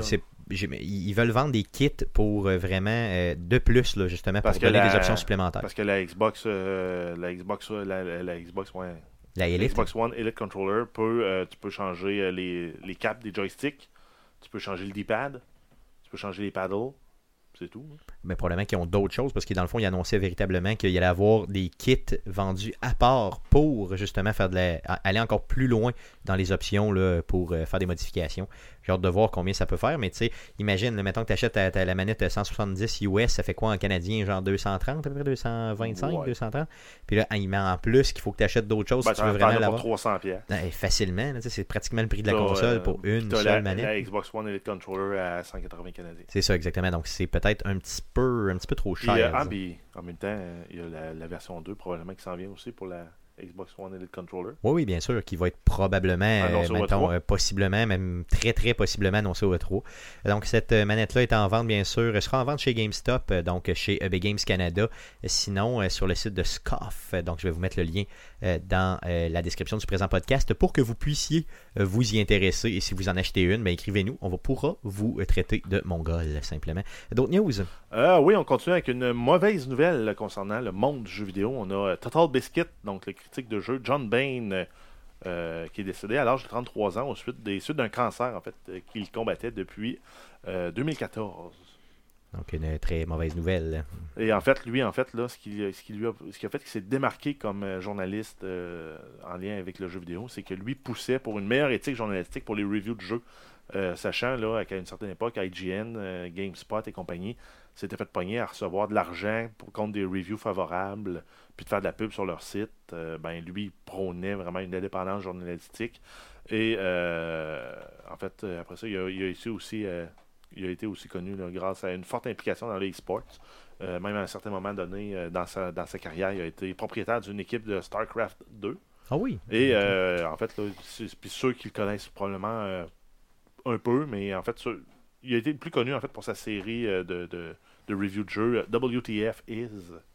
ils veulent vendre des kits pour euh, vraiment de plus, là, justement, Parce pour donner la- des options supplémentaires. Parce que la Xbox, la Xbox, la, la- la Xbox, ouais, La Elite, Xbox One Elite Controller peut, tu peux changer les, les caps des joysticks, tu peux changer le D-pad, tu peux changer les paddles, c'est tout. hein. Mais probablement qu'ils ont d'autres choses, parce que dans le fond, ils annonçaient véritablement qu'il allait avoir des kits vendus à part pour justement faire de la, aller encore plus loin dans les options là, pour euh, faire des modifications. J'ai hâte de voir combien ça peut faire, mais tu sais, imagine, là, mettons que tu achètes la manette à 170 US, ça fait quoi en canadien Genre 230, à peu près 225, Ouais. 230 Puis là, il met en plus qu'il faut que tu achètes d'autres choses Ben, si tu veux vraiment l'avoir. 300 pièces. Ouais, facilement, c'est pratiquement le prix de la console euh, pour une seule la, manette. la Xbox One Elite Controller à 180 canadiens. C'est ça exactement. Donc c'est peut-être un petit peu un petit peu trop cher. ah, puis, en même temps, euh, il y a la, la version 2 probablement qui s'en vient aussi pour la Xbox One Elite Controller. Oui, oui, bien sûr, qui va être probablement, euh, Annoncé mettons, E3. euh, possiblement, même très, très possiblement annoncé au E3. Donc, cette manette-là est en vente, bien sûr. Elle sera en vente chez GameStop, donc chez EB Games Canada. Sinon, sur le site de Scoff. Euh, Donc, je vais vous mettre le lien dans euh, la description du présent podcast pour que vous puissiez euh, vous y intéresser. Et si vous en achetez une, ben, écrivez-nous. On pourra vous euh, traiter de mongol, simplement. D'autres news? Euh, oui, on continue avec une mauvaise nouvelle concernant le monde du jeu vidéo. On a euh, Total Biscuit, donc le critique de jeu John Bain, euh, euh, qui est décédé à l'âge de 33 ans au suite des suites d'un cancer en fait euh, qu'il combattait depuis euh, 2014. Donc, une très mauvaise nouvelle. Et en fait, lui, en fait, là, ce qui, lui a, ce qui a fait qu'il s'est démarqué comme euh, journaliste euh, en lien avec le jeu vidéo, c'est que lui poussait pour une meilleure éthique journalistique pour les reviews de jeux. Euh, sachant là, qu'à une certaine époque, IGN, GameSpot et compagnie s'étaient fait pogner à recevoir de l'argent pour contre des reviews favorables, puis de faire de la pub sur leur site. Ben, lui, il prônait vraiment une indépendance journalistique. Et en fait, après ça, il a, il a aussi, il a été aussi connu là, grâce à une forte implication dans les sports. même à un certain moment donné euh, dans, sa, dans sa carrière, il a été propriétaire d'une équipe de StarCraft 2. Ah oui. Et euh, en fait, là, c'est- puis ceux qui le connaissent probablement euh, un peu, mais en fait, ceux- il a été le plus connu en fait pour sa série euh, de, de, de review de jeux euh, WTF is.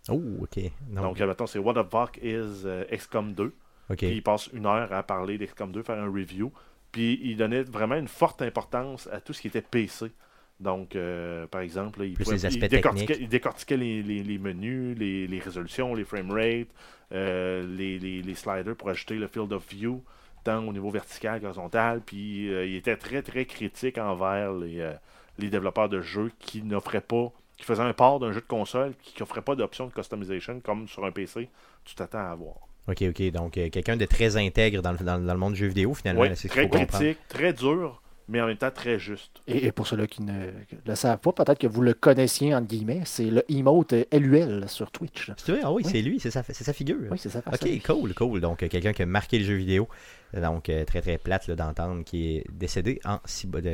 Oh, ok. Donc, Donc, euh, mettons, c'est What the fuck is euh, XCOM 2. ok. Puis il passe une heure à parler d'XCOM 2, faire un review. Puis il donnait vraiment une forte importance à tout ce qui était PC. Donc, euh, par exemple, là, il, pouvait- il décortiquait, techniques. il décortiquait les, les- les menus, les, les résolutions, les frame rates, euh, les, sliders pour ajouter le field of view, tant au niveau vertical qu'horizontal. Puis euh, il était très, très critique envers les, les développeurs de jeux qui n'offraient pas, qui faisaient un port d'un jeu de console, qui n'offraient pas d'option de customization comme sur un PC, tu t'attends à avoir. Ok, ok. Donc, euh, quelqu'un de très intègre dans le, dans, le- dans le monde du jeu vidéo, finalement. Oui, là, c'est ce qu'il très comprendre. critique, très dur, mais en même temps très juste. Et, et pour ceux-là qui ne le savent pas, peut-être que vous le connaissiez, entre guillemets, c'est le emote euh, LUL sur Twitch. C'est vrai? Ah oui, Oui. c'est lui, c'est sa, c'est sa figure. Oui, c'est ça. Ok, cool, cool. Donc, euh, quelqu'un qui a marqué le jeu vidéo. Euh, Donc, euh, très, très plate là, d'entendre qui est décédé en,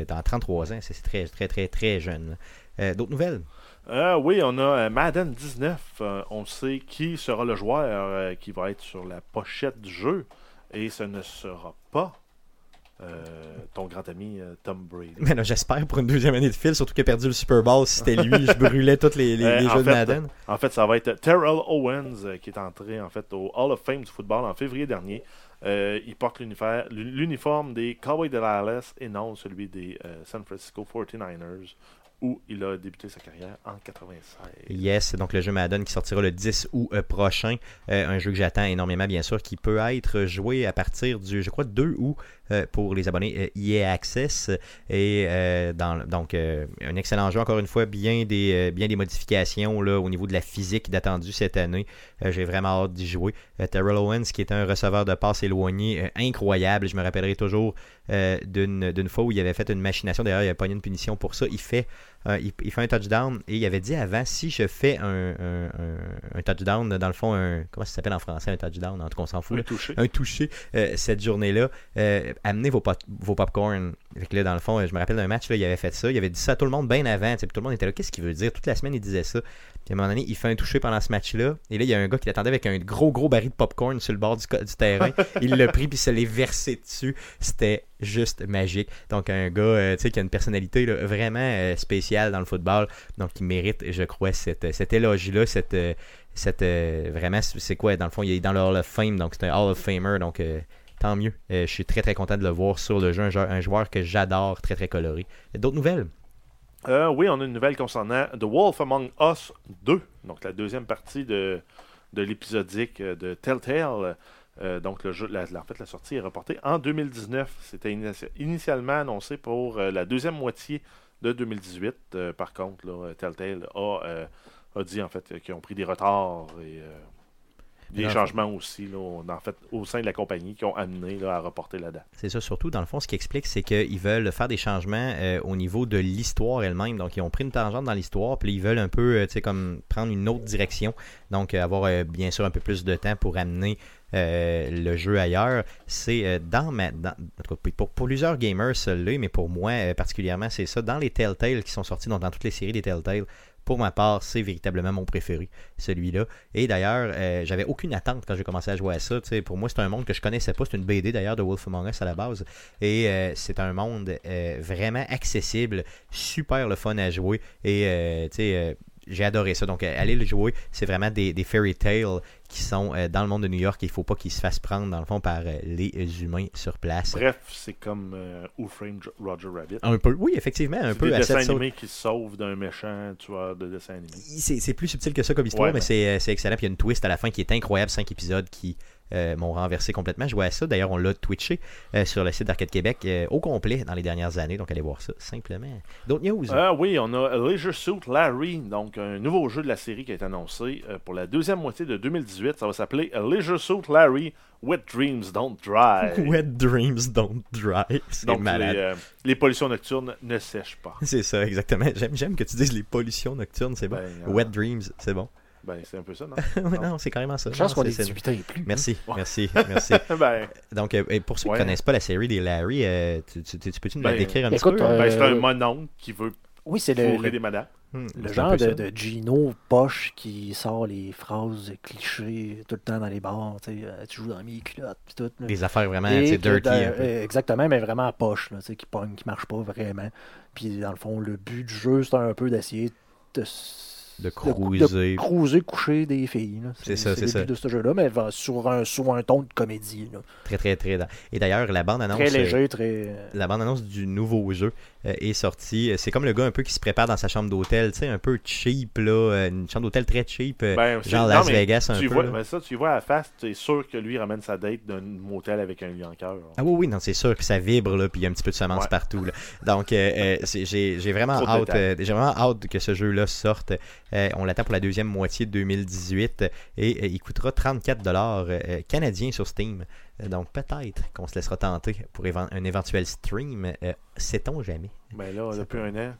dans 33 ans. C'est c'est très, très, très, très jeune. Euh, D'autres nouvelles? Euh, oui, on a euh, Madden 19. Euh, on sait qui sera le joueur euh, qui va être sur la pochette du jeu. Et ce ne sera pas ton grand ami Tom Brady. Mais J'espère pour une deuxième année de fil, surtout qu'il a perdu le Super Bowl. Si c'était lui, je brûlais tous les, les- jeux de Madden. En fait, ça va être Terrell Owens qui est entré en fait au Hall of Fame du football en février dernier. Il porte l'uniforme des Cowboys de Dallas et non celui des San Francisco 49ers où il a débuté sa carrière en 96. Yes, donc le jeu Madden qui sortira le 10 août euh, prochain. Euh, un jeu que j'attends énormément, bien sûr, qui peut être joué à partir du, je crois, 2 août pour les abonnés euh, EA Access. Et euh, donc, euh, un excellent jeu, encore une fois, bien des, euh, bien des modifications là, au niveau de la physique d'attendu cette année. Euh, J'ai vraiment hâte d'y jouer. Euh, Terrell Owens, qui est un receveur de passe éloigné euh, incroyable. Je me rappellerai toujours euh, d'une fois où il avait fait une machination. D'ailleurs, il avait pas eu une punition pour ça. Il fait, euh, il, il fait un touchdown et il avait dit avant si je fais un, un- un- un touchdown, dans le fond, un, comment ça s'appelle en français un touchdown? En tout cas, on s'en fout. Vous là. touché. Un touché euh, cette journée-là. Euh, amenez vos, pop vos popcorn. Fait que là, dans le fond, je me rappelle d'un match, là, il avait fait ça. Il avait dit ça à tout le monde bien avant. puis Tout le monde était là. Qu'est-ce qu'il veut dire? Toute la semaine, il disait ça. Puis à un moment donné, il fait un touché pendant ce match-là. Et là, il y a un gars qui l'attendait avec un gros, gros baril de popcorn sur le bord du, terrain. *laughs* il l'a pris, puis il se l'est versé dessus. C'était juste magique. Donc, un gars euh, tu sais, qui a une personnalité là, vraiment euh, spéciale dans le football. Donc, il mérite, je crois, cette, cet éloge-là, cette. euh, cette euh, vraiment, c'est quoi Dans le fond, il est dans le Hall of Fame, donc c'est un Hall of Famer. Donc, euh, tant mieux. Euh, je suis très, très content de le voir sur le jeu. Un joueur, un joueur que j'adore, très, très coloré. D'autres nouvelles? Euh, oui, on a une nouvelle concernant The Wolf Among Us 2, donc la deuxième partie de, de l'épisodique euh, de Telltale. Euh, donc, le jeu, la, la- en fait, la sortie est reportée en 2019. C'était initia- initialement annoncé pour euh, la deuxième moitié de 2018. Euh, par contre, là, Telltale a, a dit en fait qu'ils ont pris des retards et des changements aussi là, au- en fait, au sein de la compagnie qui ont amené là, à reporter la date. C'est ça, surtout, dans le fond, ce qui explique, c'est qu'ils veulent faire des changements euh, au niveau de l'histoire elle-même. Donc, ils ont pris une tangente dans l'histoire, puis ils veulent un peu, euh, tu sais, comme prendre une autre direction. Donc, euh, avoir, bien sûr, un peu plus de temps pour amener euh, le jeu ailleurs. C'est euh, dans ma. dans- pour, pour plusieurs gamers, l'est, mais pour moi, euh, particulièrement, c'est ça. Dans les Telltale qui sont sortis, donc dans toutes les séries des Telltale, pour ma part, c'est véritablement mon préféré, celui-là. Et d'ailleurs, euh, j'avais aucune attente quand j'ai commencé à jouer à ça. Pour moi, c'est un monde que je connaissais pas. C'est une BD d'ailleurs de Wolf Among Us à la base. Et euh, c'est un monde euh, vraiment accessible, super le fun à jouer. Et j'ai adoré ça. Donc, allez le jouer. C'est vraiment des fairy tales qui sont euh, dans le monde de New York et il faut pas qu'ils se fassent prendre, dans le fond, par euh, les humains sur place. Bref, c'est comme euh, Who Framed Roger Rabbit. Un peu, oui, effectivement, un peu des à dessins cette animés qui se sauvent d'un méchant tueur de dessins animés. C'est plus subtil que ça comme histoire, Ouais, mais ben. c'est euh, c'est excellent. Puis il y a une twist à la fin qui est incroyable, cinq épisodes qui euh, m'ont renversé complètement. Je vois ça. D'ailleurs, on l'a twitché euh, sur le site d'Arcade Québec euh, au complet dans les dernières années. Donc allez voir ça simplement. D'autres news? Ah oui, on a Leisure Suit Larry, donc un nouveau jeu de la série qui a été annoncé pour la deuxième moitié de 2018. Ça va s'appeler Leisure Suit Larry Wet Dreams Don't Dry. *laughs* Wet Dreams Don't Dry. *laughs* C'est donc malade. les, les pollutions nocturnes ne sèchent pas. C'est ça, exactement. J'aime, que tu dises les pollutions nocturnes, c'est bon. Ben, Wet Dreams, c'est bon. Ben, c'est un peu ça, non? *laughs* Ouais, non, c'est carrément ça. Chance Non, qu'on est c'est- 18 ans et plus. Merci, merci, *laughs* merci. ben, Donc, euh, et pour ceux qui ne connaissent pas la série des Larry, euh, tu, tu- tu- tu peux-tu nous la Ben, décrire un petit peu? euh, ben, c'est un mononcle qui veut Oui, c'est le, fourrer le, des madames. Hmm, le genre de, Gino poche qui sort les phrases clichés tout le temps dans les bars. Tu joues dans mes culottes. Pis tout, là. Des affaires vraiment dirty. dans- un peu. exactement, mais vraiment à poche, là, tu sais, qui pogne, qui marche pas vraiment. Puis dans le fond, le but du jeu, c'est un peu d'essayer de, De cruiser. de cruiser, coucher des filles. C'est ça, c'est le ça. de ce jeu-là, mais sur un, sur un ton de comédie. là. Très, très, très. Et d'ailleurs, la bande-annonce. Très euh, léger, très. euh, la bande-annonce du nouveau jeu est sortie. Euh, C'est comme le gars un peu qui se prépare dans sa chambre d'hôtel, tu sais, un peu cheap, là, euh, une chambre d'hôtel très cheap, euh, Ben, genre Las Vegas un tu peu. vois, ben ça, tu vois à la face, tu es sûr que lui ramène sa date d'un motel avec un lion en cœur. Ah oui, oui, non, c'est sûr que ça vibre, là, puis il y a un petit peu de semence Ouais. partout. Là. Donc, euh, euh, j'ai vraiment, hâte, euh, j'ai vraiment hâte que ce jeu-là sorte. Euh, on l'attend pour la deuxième moitié de 2018 et euh, il coûtera 34 dollars canadiens sur Steam. Euh, donc, peut-être qu'on se laissera tenter pour un éventuel stream. Euh, Sait-on jamais? Ben là, Ça depuis un an,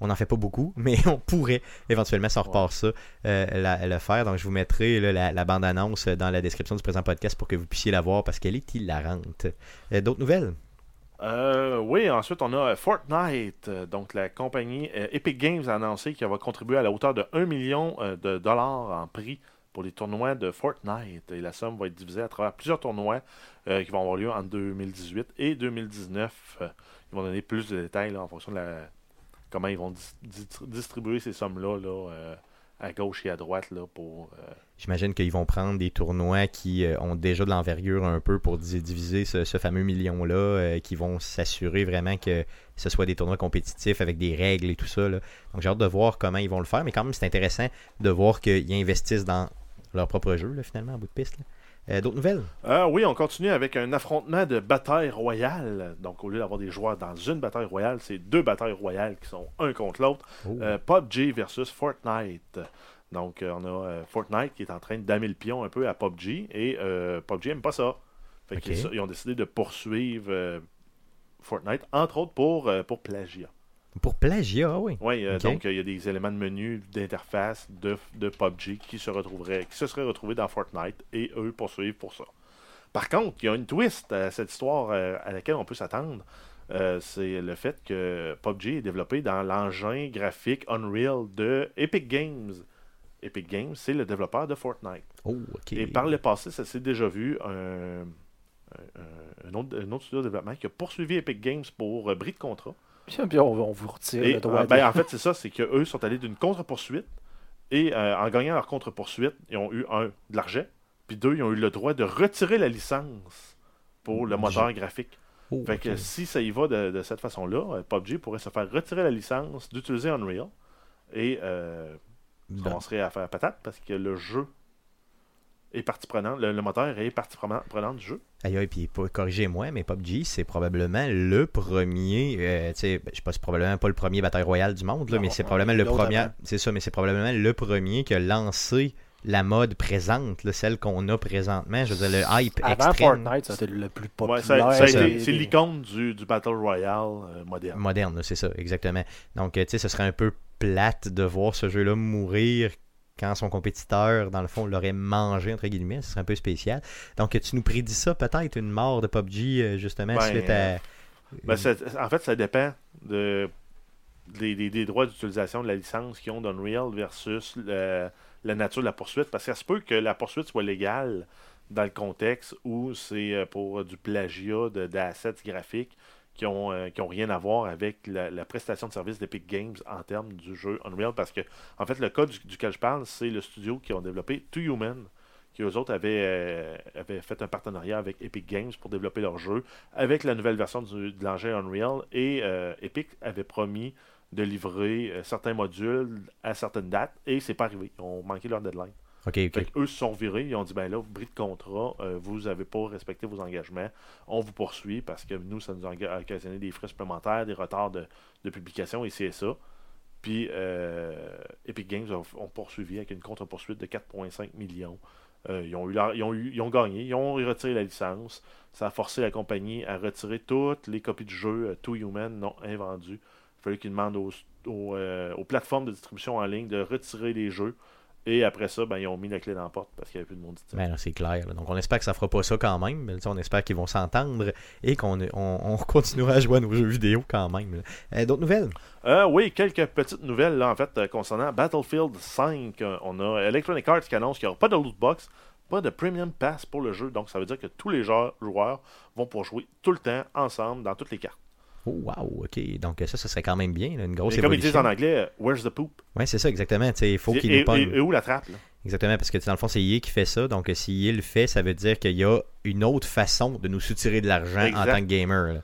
On n'en fait pas beaucoup, *laughs* mais on pourrait éventuellement, si on repart ça, euh, la- le faire. Donc, je vous mettrai là, la, la bande-annonce dans la description du présent podcast pour que vous puissiez la voir parce qu'elle est hilarante. Euh, D'autres nouvelles? Euh, oui, ensuite on a Fortnite. Donc la compagnie Epic Games a annoncé qu'elle va contribuer à la hauteur de 1 million de dollars en prix pour les tournois de Fortnite. Et la somme va être divisée à travers plusieurs tournois euh, qui vont avoir lieu en 2018 et 2019. Euh, ils vont donner plus de détails là, en fonction de la comment ils vont dis- dis- distribuer ces sommes-là là, euh, à gauche et à droite là, pour J'imagine qu'ils vont prendre des tournois qui ont déjà de l'envergure un peu pour di- diviser ce, fameux million-là, qui vont s'assurer vraiment que ce soit des tournois compétitifs avec des règles et tout ça. Donc j'ai hâte de voir comment ils vont le faire, mais quand même c'est intéressant de voir qu'ils investissent dans leur propre jeu, là, finalement, à bout de piste. Euh, D'autres nouvelles? Ah oui, on continue avec un affrontement de bataille royale. Donc, au lieu d'avoir des joueurs dans une bataille royale, c'est deux batailles royales qui sont un contre l'autre. Oh. Euh, PUBG versus Fortnite. Donc, euh, on a euh, Fortnite qui est en train de damer le pion un peu à PUBG et euh, PUBG n'aime pas ça. Fait qu'ils ils ont décidé de poursuivre euh, Fortnite, entre autres pour, euh, pour plagiat. Pour plagiat, ah oui. Oui, euh, donc euh, il y a des éléments de menu d'interface de, de PUBG qui se retrouveraient, qui se seraient retrouvés dans Fortnite et eux poursuivent pour ça. Par contre, il y a une twist à cette histoire euh, à laquelle on peut s'attendre. C'est le fait que PUBG est développé dans l'engin graphique Unreal de Epic Games. Epic Games, c'est le développeur de Fortnite. Oh. Et par le passé, ça s'est déjà vu un, un- un autre, un autre studio de développement qui a poursuivi Epic Games pour bris de contrat. Puis on, on vous retire Et, le droit. euh, ben, en fait, c'est ça, c'est qu'eux sont allés d'une contre-poursuite. Et euh, en gagnant leur contre-poursuite, ils ont eu, un, de l'argent. Puis deux, ils ont eu le droit de retirer la licence pour le moteur graphique. Oh, Fait que si ça y va de, de cette façon-là, euh, PUBG pourrait se faire retirer la licence d'utiliser Unreal. Et euh, à faire patate parce que le jeu est partie prenante. Le, le moteur est partie prenante du jeu. Aïe, aïe, puis corrigez-moi, mais PUBG, c'est probablement le premier, euh, tu sais, ben, je sais pas, c'est probablement pas le premier bataille royale du monde, là, Non, mais c'est probablement le premier, c'est ça, mais c'est probablement le premier qui a lancé la mode présente, là, celle qu'on a présentement, je veux dire, le hype Avant extrême. Fortnite, le plus populaire. c'est l'icône du, du Battle Royale euh, moderne. moderne, c'est ça, exactement. Donc, euh, tu sais, ce serait un peu plate de voir ce jeu-là mourir quand son compétiteur, dans le fond, l'aurait mangé, entre guillemets. Ce serait un peu spécial. Donc, tu nous prédis ça, peut-être, une mort de PUBG, euh, justement, Ben, suite à... Ben, ça- en fait, ça dépend de, des, des- des droits d'utilisation de la licence qu'ils ont d'Unreal versus le- la nature de la poursuite. Parce que ça se peut que la poursuite soit légale dans le contexte où c'est euh, pour du plagiat d'assets graphiques qui ont, euh, rien à voir avec la, prestation de service d'Epic Games en termes du jeu Unreal. Parce que, en fait, le cas du- duquel je parle, c'est le studio qui ont développé Two Human, qui eux autres avaient, euh, fait un partenariat avec Epic Games pour développer leur jeu avec la nouvelle version de l'engin Unreal. Et euh, Epic avait promis de livrer certains modules à certaines dates et c'est pas arrivé. Ils ont manqué leur deadline. Eux se sont virés, ils ont dit ben là, bris de contrat, euh, vous n'avez pas respecté vos engagements, on vous poursuit parce que nous, ça nous a occasionné des frais supplémentaires, des retards de, de publication et c'est ça. Puis euh, Epic Games ont, poursuivi avec une contre-poursuite de 4,5 millions. Euh, ils, ont eu ils, ont gagné, ils ont retiré la licence. Ça a forcé la compagnie à retirer toutes les copies du jeu Two Human non invendues. Il fallait qu'ils demandent aux, aux plateformes de distribution en ligne de retirer les jeux. Et après ça, ben, ils ont mis la clé dans la porte parce qu'il n'y avait plus de monde. Ben c'est clair. là. Donc on espère que ça fera pas ça quand même. mais, on espère qu'ils vont s'entendre et qu'on on, on *laughs* continuera à jouer à nos jeux vidéo quand même. Euh, D'autres nouvelles? Euh, oui, quelques petites nouvelles là, en fait euh, concernant Battlefield 5. Euh, on a Electronic Arts qui annonce qu'il n'y aura pas de loot box, pas de premium pass pour le jeu. Donc ça veut dire que tous les joueurs, joueurs vont pouvoir jouer tout le temps ensemble dans toutes les cartes. Oh, wow, ok. Donc ça, ça serait quand même bien. là, une grosse Et comme ils disent en anglais, euh, where's the poop? Ouais, c'est ça, exactement. Tu sais, Il faut qu'il et- nous pogne. et- et où la trappe là? Exactement, parce que dans le fond, c'est EA qui fait ça. Donc, si EA le fait, ça veut dire qu'il y a une autre façon de nous soutirer de l'argent en tant que gamer. là.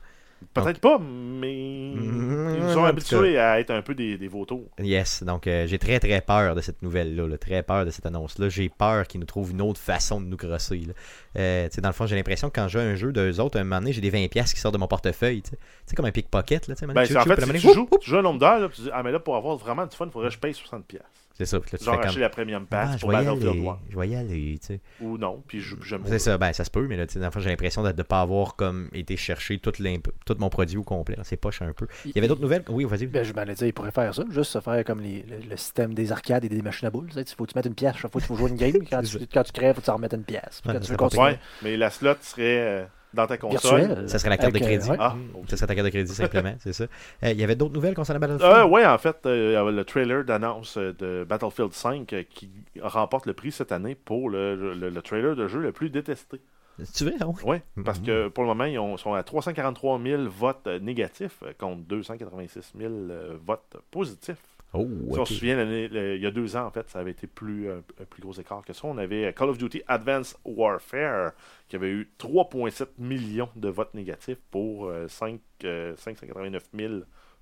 Peut-être pas, mais ils nous ont habitués à être un peu des, des vautours. Yes, donc euh, j'ai très très peur de cette nouvelle-là, là, très peur de cette annonce-là. J'ai peur qu'ils nous trouvent une autre façon de nous crosser. là. Euh, dans le fond, j'ai l'impression que quand je joue un jeu d'eux autres, à un moment donné, j'ai des 20$ piastres qui sortent de mon portefeuille. Tu sais. Comme un pickpocket. Là, Ben, tu- en fait, si tu joues, tu joues un nombre d'heures, tu dis, ah, mais là, pour avoir vraiment du fun, il faudrait que je paye 60$. C'est ça. puis là, tu Genre fais acheter comme. la premium pass Ah, je pour y Battlefield aller. 1. Je vais y aller. tu sais. Ou non, puis je- j'aime C'est ça, ben ça se peut, mais là, tu sais, j'ai l'impression de ne pas avoir comme été chercher tout, tout mon produit au complet. C'est poche un peu. Il y avait d'autres nouvelles? Oui, vas-y. Ben, je m'allais dire, ils pourraient faire ça, juste se faire comme les- le, le système des arcades et des machines à boules. Tu sais, faut que tu mettes une pièce chaque fois que tu veux jouer une game. *laughs* Quand, tu, quand tu crèves, il faut que tu en remettes une pièce. Puis Ouais, quand tu c'est veux n'importe continuer, Ouais, mais la slot serait euh, dans ta console. virtuel. Ça serait la carte de euh, crédit. ouais. Ah. Ça serait ta carte de crédit, simplement, c'est ça. Euh, Il y avait d'autres nouvelles concernant Battlefield? Euh, ouais, en fait, euh, il y avait le trailer d'annonce de Battlefield 5 euh, qui remporte le prix cette année pour le, le- le trailer de jeu le plus détesté. Tu veux, ouais? Oui, parce que pour le moment, ils ont- sont à 343 000 votes négatifs contre 286 000 euh, votes positifs. Oh, Si on se souvient, il y a deux ans, en fait, ça avait été plus, un, un plus gros écart que ça. On avait euh, Call of Duty Advanced Warfare qui avait eu 3,7 millions de votes négatifs pour euh, 5, euh, 589 000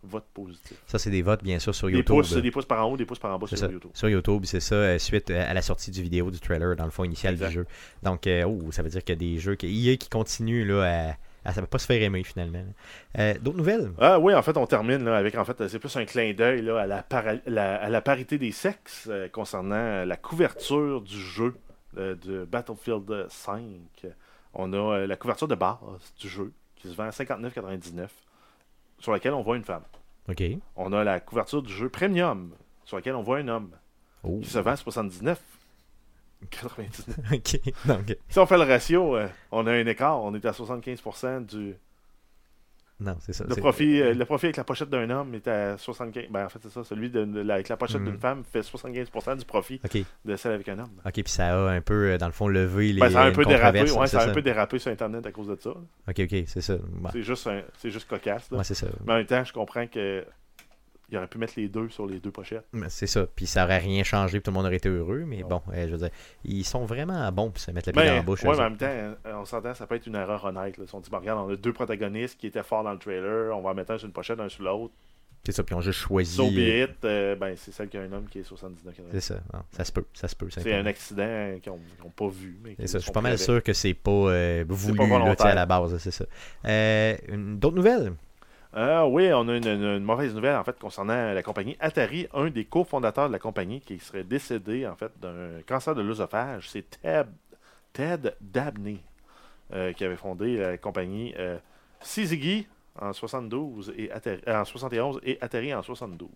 votes positifs. Ça, c'est des votes, bien sûr, sur Des YouTube. pouces, des pouces par en haut, des pouces par en bas sur ça. YouTube. Sur YouTube, c'est ça, euh, suite euh, à la sortie du vidéo du trailer, dans le fond initial Exact. du jeu. Donc, euh, oh, ça veut dire qu'il y a des jeux que EA qui continuent là, à, ça peut pas se faire aimer finalement. Euh, D'autres nouvelles? Ah oui, en fait, on termine là, avec, en fait, c'est plus un clin d'œil à, la à la parité des sexes euh, concernant euh, la couverture du jeu euh, de Battlefield 5. On a la couverture de base du jeu qui se vend à 59,99 sur laquelle on voit une femme. Ok. On a la couverture du jeu Premium sur laquelle on voit un homme Oh. qui se vend à 79,99. ok. Donc, Si on fait le ratio, euh, on a un écart. On est à 75% du, non, c'est ça. Le profit, euh, le profit avec la pochette d'un homme est à 75. Ben, en fait, c'est ça. Celui de, avec la pochette d'une femme fait 75% du profit de celle avec un homme. Ok, puis ça a un peu, euh, dans le fond, levé les. Ben, ça a un peu dérapé. Ouais, ça a un peu dérapé sur Internet à cause de ça. Ok, ok, c'est ça. C'est juste, un- juste cocasse. là. Ouais, c'est ça. Mais en même temps, je comprends que il aurait pu mettre les deux sur les deux pochettes. Mais C'est ça. Puis ça aurait rien changé, puis tout le monde aurait été heureux. Mais bon, euh, je veux dire, ils sont vraiment bons pour se mettre la pied dans la bouche. Ben, eux mais en même temps, euh, on s'entend, ça peut être une erreur honnête. Là. Si on dit, ben, regarde, on a deux protagonistes qui étaient forts dans le trailer, on va en mettre un sur une pochette, un sur l'autre. C'est ça, puis ont juste choisi. So be euh, it, euh, ben, c'est celle qui a un homme qui est 79 C'est ça. Non, ça se peut. Ça se peut. C'est un accident qu'ils n'ont pas vu. mais ça, je suis pas mal avec. sûr que c'est pas euh, voulu pas là, à la base, c'est ça. Euh, une- D'autres nouvelles? Ah oui, on a une, mauvaise nouvelle en fait concernant la compagnie Atari. Un des cofondateurs de la compagnie qui serait décédé en fait d'un cancer de l'œsophage, c'est Ted, Ted Dabney euh, qui avait fondé la compagnie euh, Syzygy en 72 et Atari- euh, en 71 et Atari en 72.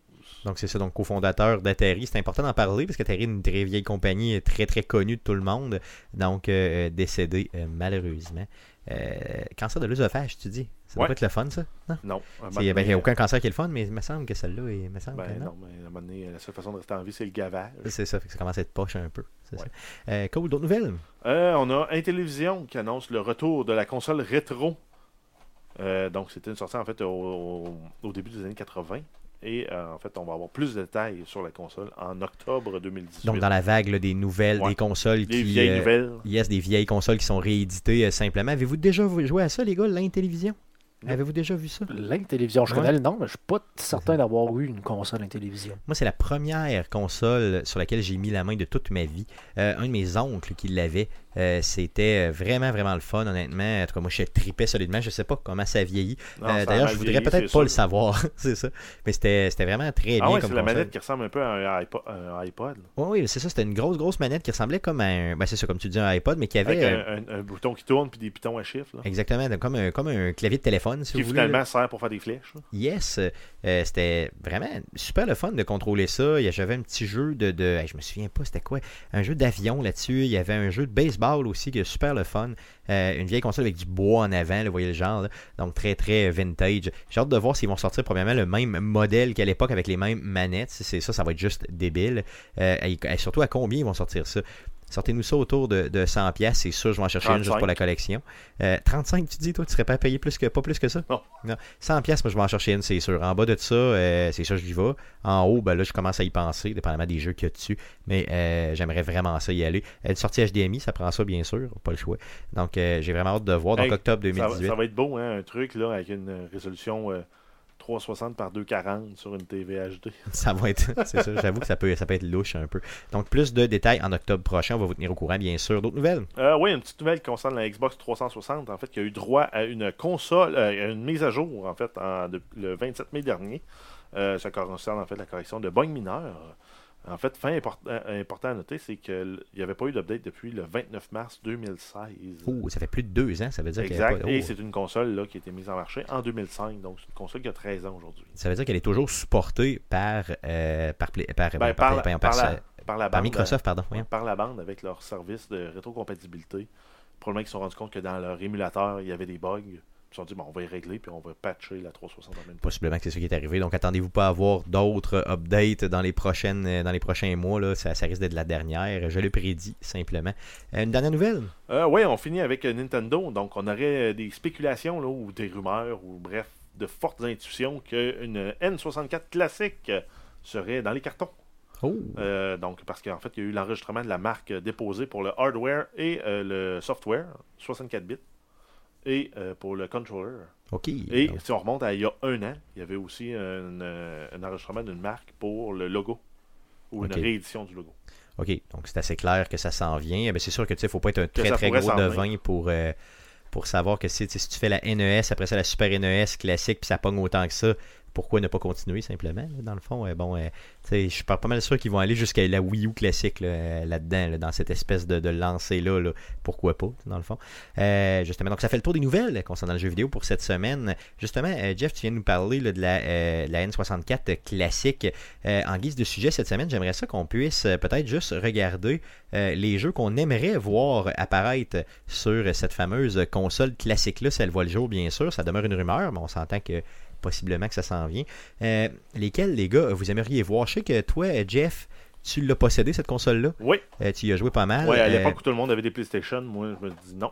Donc c'est ça, donc cofondateur d'Atari. C'est important d'en parler parce qu'Atari est une très vieille compagnie, euh, très très connue de tout le monde. Donc euh, décédé euh, malheureusement. Euh, cancer de l'œsophage, tu dis? Ça doit Ouais. être le fun, ça Non? Ben, Il n'y a aucun cancer qui est le fun, mais il me semble que celle-là, il me semble ben, que non. non, mais à un moment donné, la seule façon de rester en vie, c'est le gavage. C'est ça, fait que ça commence à être poche un peu. Ouais. ça. Euh, cool, d'autres nouvelles? Euh, on a Intellivision qui annonce le retour de la console rétro. Euh, donc, c'était une sortie en fait au début des années 80. Et euh, en fait, on va avoir plus de détails sur la console en octobre 2018. Donc, dans la vague là, des nouvelles, Ouais. des consoles Les qui. vieilles euh, nouvelles. Yes, des vieilles consoles qui sont rééditées euh, simplement. Avez-vous déjà joué à ça, les gars, l'Intellivision? Non. Avez-vous déjà vu ça? L'Intellivision, je Ouais. connais le nom, mais je suis pas certain d'avoir eu une console Intellivision. Moi, c'est la première console sur laquelle j'ai mis la main de toute ma vie. Euh, un de mes oncles qui l'avait, euh, c'était vraiment, vraiment le fun, honnêtement. En tout cas, moi, je tripais solidement. Je sais pas comment ça vieillit. Euh, D'ailleurs, je voudrais peut-être pas le savoir. *laughs* c'est ça. Mais c'était vraiment très Ah bien ouais, comme c'est la manette qui ressemble un peu à un iPod. un iPod. Oui, oui, c'est ça. C'était une grosse, grosse manette qui ressemblait comme à un. Ben, c'est ça, comme tu dis, un iPod, mais qui avait. Avec euh, un, un- un bouton qui tourne puis des pitons à chiffres. là. Exactement, comme un, comme un clavier de téléphone, si Qui vous voulez. là. finalement sert pour faire des flèches. là. Yes, euh, c'était vraiment super le fun de contrôler ça. J'avais un petit jeu de, de hey, je me souviens pas c'était quoi, un jeu d'avion là-dessus. Il y avait un jeu de baseball aussi qui est super le fun. Euh, une vieille console avec du bois en avant, là, vous voyez le genre. Donc très très vintage. J'ai hâte de voir s'ils vont sortir probablement le même modèle qu'à l'époque avec les mêmes manettes. C'est ça, ça va être juste débile. Euh, et surtout à combien ils vont sortir ça? Sortez-nous ça autour de, de 100$, pièces, c'est sûr, je vais en chercher une juste 35. pour la collection. Euh, 35, tu dis, toi, tu serais pas à payer plus que, pas plus que ça? Non. Non. 100 pièces, moi je vais en chercher une, c'est sûr. En bas de ça, euh, c'est sûr, je y vais. En haut, ben là, je commence à y penser, dépendamment des jeux qu'il y a dessus. Mais euh, j'aimerais vraiment ça y aller. Euh, Une sortie HDMI, ça prend ça, bien sûr, pas le choix. Donc, euh, j'ai vraiment hâte de voir. Donc, Hey, octobre Ça, va- 2018. ça va être beau, hein, un truc là, avec une euh, résolution euh, 360 par 240 sur une TV HD. *laughs* Ça va être, c'est ça, j'avoue que ça peut, ça peut être louche un peu. Donc, plus de détails en octobre prochain. On va vous tenir au courant, bien sûr. D'autres nouvelles? Euh, oui, une petite nouvelle qui concerne la Xbox 360, en fait, qui a eu droit à une console, euh, une mise à jour, en fait, en- de- le 27 mai dernier. Euh, ça concerne, en fait, la correction de bugs mineurs. En fait, fin import- euh, important à noter, c'est qu'il n'y avait pas eu d'update depuis le 29 mars 2016. Oh, ça fait plus de deux ans, ça veut dire exact. pas- Et oh. c'est une console là, qui a été mise en marché en 2005. Donc, c'est une console qui a 13 ans aujourd'hui. Ça veut dire qu'elle est toujours supportée par, euh, par, Play- par, Ben, par, par, par- la- par- par par- la, par la par bande, Microsoft, pardon. par la bande avec leur service de rétrocompatibilité. Probablement qu'ils se sont rendus compte que dans leur émulateur, il y avait des bugs. Ils se sont dit, bon, on va y régler, puis on va patcher la 360 en même temps. Possiblement que c'est ce qui est arrivé. Donc, attendez-vous pas à avoir d'autres updates dans les, prochaines, euh, dans les prochains mois. Là. Ça, ça risque d'être la dernière. Je le prédis, simplement. Euh, une dernière nouvelle? Euh, oui, on finit avec Nintendo. Donc, on aurait des spéculations là, ou des rumeurs, ou bref, de fortes intuitions qu'une N64 classique serait dans les cartons. Oh Euh, donc, parce qu'en fait, il y a eu l'enregistrement de la marque déposée pour le hardware et euh, le software, 64 bits, et euh, pour le controller. Ok. Et si on remonte à il y a un an, il y avait aussi un, euh, un enregistrement d'une marque pour le logo, ou une réédition du logo. OK, donc c'est assez clair que ça s'en vient. Eh c'est sûr que tu sais, faut pas être un très très gros devin pour, euh, pour savoir que si tu fais la NES, après ça la Super NES classique, puis ça pogne autant que ça, pourquoi ne pas continuer simplement, dans le fond. bon, je suis pas mal sûr qu'ils vont aller jusqu'à la Wii U classique euh, là-dedans, là, dans cette espèce de, de lancer-là. là. Pourquoi pas, dans le fond. Euh, justement, donc ça fait le tour des nouvelles concernant le jeu vidéo pour cette semaine. Justement, euh, Jeff, tu viens de nous parler de la, de la N64 classique. En guise de sujet cette semaine, j'aimerais ça qu'on puisse peut-être juste regarder les jeux qu'on aimerait voir apparaître sur cette fameuse console classique-là, si elle voit le jour, bien sûr. Ça demeure une rumeur, mais on s'entend que possiblement que ça s'en vient. Euh, lesquels, les gars, vous aimeriez voir? Je sais que toi, Jeff, tu l'as possédé, cette console-là. Oui, Euh, tu y as joué pas mal. ouais, à Euh, l'époque où tout le monde avait des PlayStation, moi, je me dis non.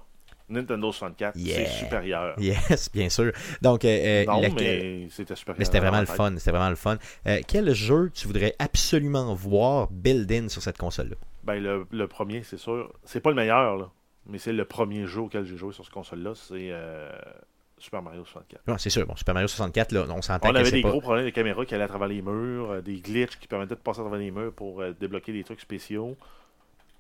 Nintendo 64, Yeah. c'est supérieur. Yes, bien sûr. Donc, euh, non, mais c'était supérieur. Mais c'était vraiment le fun. C'était vraiment le fun. Euh, quel jeu tu voudrais absolument voir build-in sur cette console-là? Ben, le, le premier, c'est sûr. C'est pas le meilleur, là. Mais c'est le premier jeu auquel j'ai joué sur cette console-là. C'est euh, Super Mario 64. Non, c'est sûr. Bon, Super Mario 64, là, on s'entend On avait des pas... gros problèmes de caméra qui allaient à travers les murs, euh, des glitches qui permettaient de passer à travers les murs pour euh, débloquer des trucs spéciaux.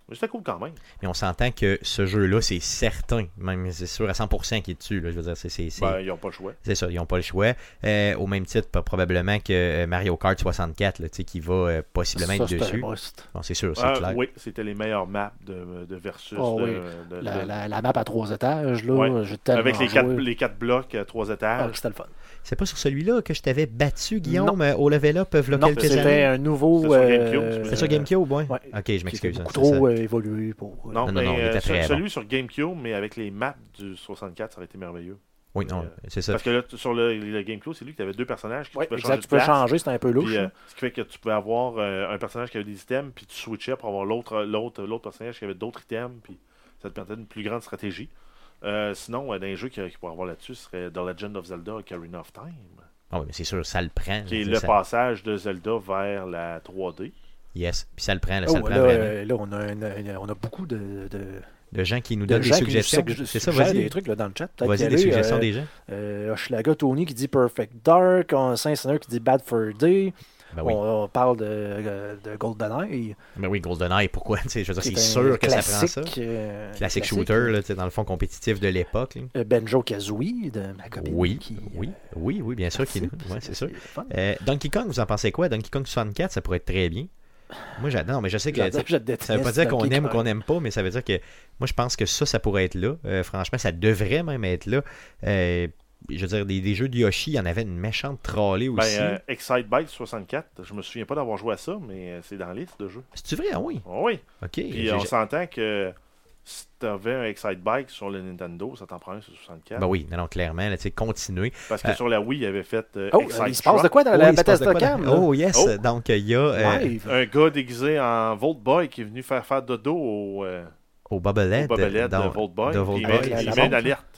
Mais c'était cool quand même. Mais on s'entend que ce jeu-là, c'est certain, même c'est sûr à 100% qu'il est dessus. Là, je veux dire, c'est, c'est, c'est- Ben, ils n'ont pas le choix. c'est ça, ils n'ont pas le choix. Euh, au même titre, probablement que euh, Mario Kart 64, là, tu sais, qui va euh, possiblement Ça, être c'est un dessus. must. Bon, c'est sûr, c'est Ah, clair. oui, c'était les meilleures maps de, de versus. Oh, de- oui. de- La, de- la- la map à trois étages, là, Ouais. j'ai tellement avec les quatre, les quatre blocs à trois Ah, étages. c'était le fun. C'est pas sur celui-là que je t'avais battu, Guillaume, euh, au level up, il y a Non, quelques c'était années? un nouveau... C'était sur euh, GameCube, C'est sur GameCube, ouais? Ouais. Ok, je m'excuse. beaucoup c'est trop ça. euh, évolué pour... euh, non, non, non, mais il euh, celui sur GameCube, mais avec les maps du 64, ça aurait été merveilleux. Oui, non, Euh, c'est ça. Parce que là, sur le, le GameCube, c'est lui qui avait deux personnages qui Ouais, pouvaient exact, changer tu de peux place. changer, c'était un peu louche. Puis, euh, ce qui fait que tu pouvais avoir euh, un personnage qui avait des items, puis tu switchais pour avoir l'autre l'autre l'autre personnage qui avait d'autres items, puis ça te permettait une plus grande stratégie. Euh, sinon, euh, les jeux qui, qui pourraient avoir là-dessus, serait The Legend of Zelda Ocarina of Time. Ah oui, mais c'est sûr, ça le prend. qui est le ça- passage de Zelda vers la 3D. Yes, puis ça le prend, là, Oh, ça le prend là, vraiment. euh, là, on a, une- une- on a beaucoup de, de, De gens qui nous de donnent des suggestions. C'est ça, vas-y. des trucs là, dans le chat. Vas-y, des suggestions euh, des gens. Euh, Hochelaga Tony qui dit Perfect Dark, Saint-Seigneur qui dit Bad for Day. Ben oui. on, on parle de, euh, de GoldenEye. Ben oui, GoldenEye, pourquoi? *laughs* Je veux dire, c'est sûr que ça prend ça. euh, Classic classique. shooter, là, dans le fond compétitif de l'époque. Euh, Benjo Kazooie de ma copine. Oui, qui, oui, euh, oui, oui, bien sûr. qu'il- ouais, c'est sûr. Euh, Donkey Kong, vous en pensez quoi? Donkey Kong 64, ça pourrait être très bien. Moi, j'adore, mais je sais que. Je déteste Ça veut pas dire qu'on aime ou qu'on n'aime pas, mais ça veut dire que moi, je pense que ça, ça pourrait être là. Euh, franchement, ça devrait même être là. Euh, je veux dire, des, des jeux de Yoshi, il y en avait une méchante trollée Ben, aussi. euh, Excite Bike 64, je me souviens pas d'avoir joué à ça, mais euh, c'est dans la liste de jeux. C'est-tu vrai? Ah oui. Ah oui. Ok. Puis J'ai- on s'entend que si t'avais un Excite Bike sur le Nintendo, ça t'en prend un sur 64. Ben oui, non, non, clairement, là, tu sais, continuer. Parce que Euh, sur la Wii, il avait fait euh, Oh, Excite il se passe de quoi dans Oh, la il de Bethesda quoi dans- Cam? Oh, yes. Oh. Donc, il y a euh. Un gars déguisé en Volt Boy qui est venu faire faire dodo au, euh, au au Bobblehead. De dans- Volt Boy. de puis Volt il Boy. il la met une montre. alerte.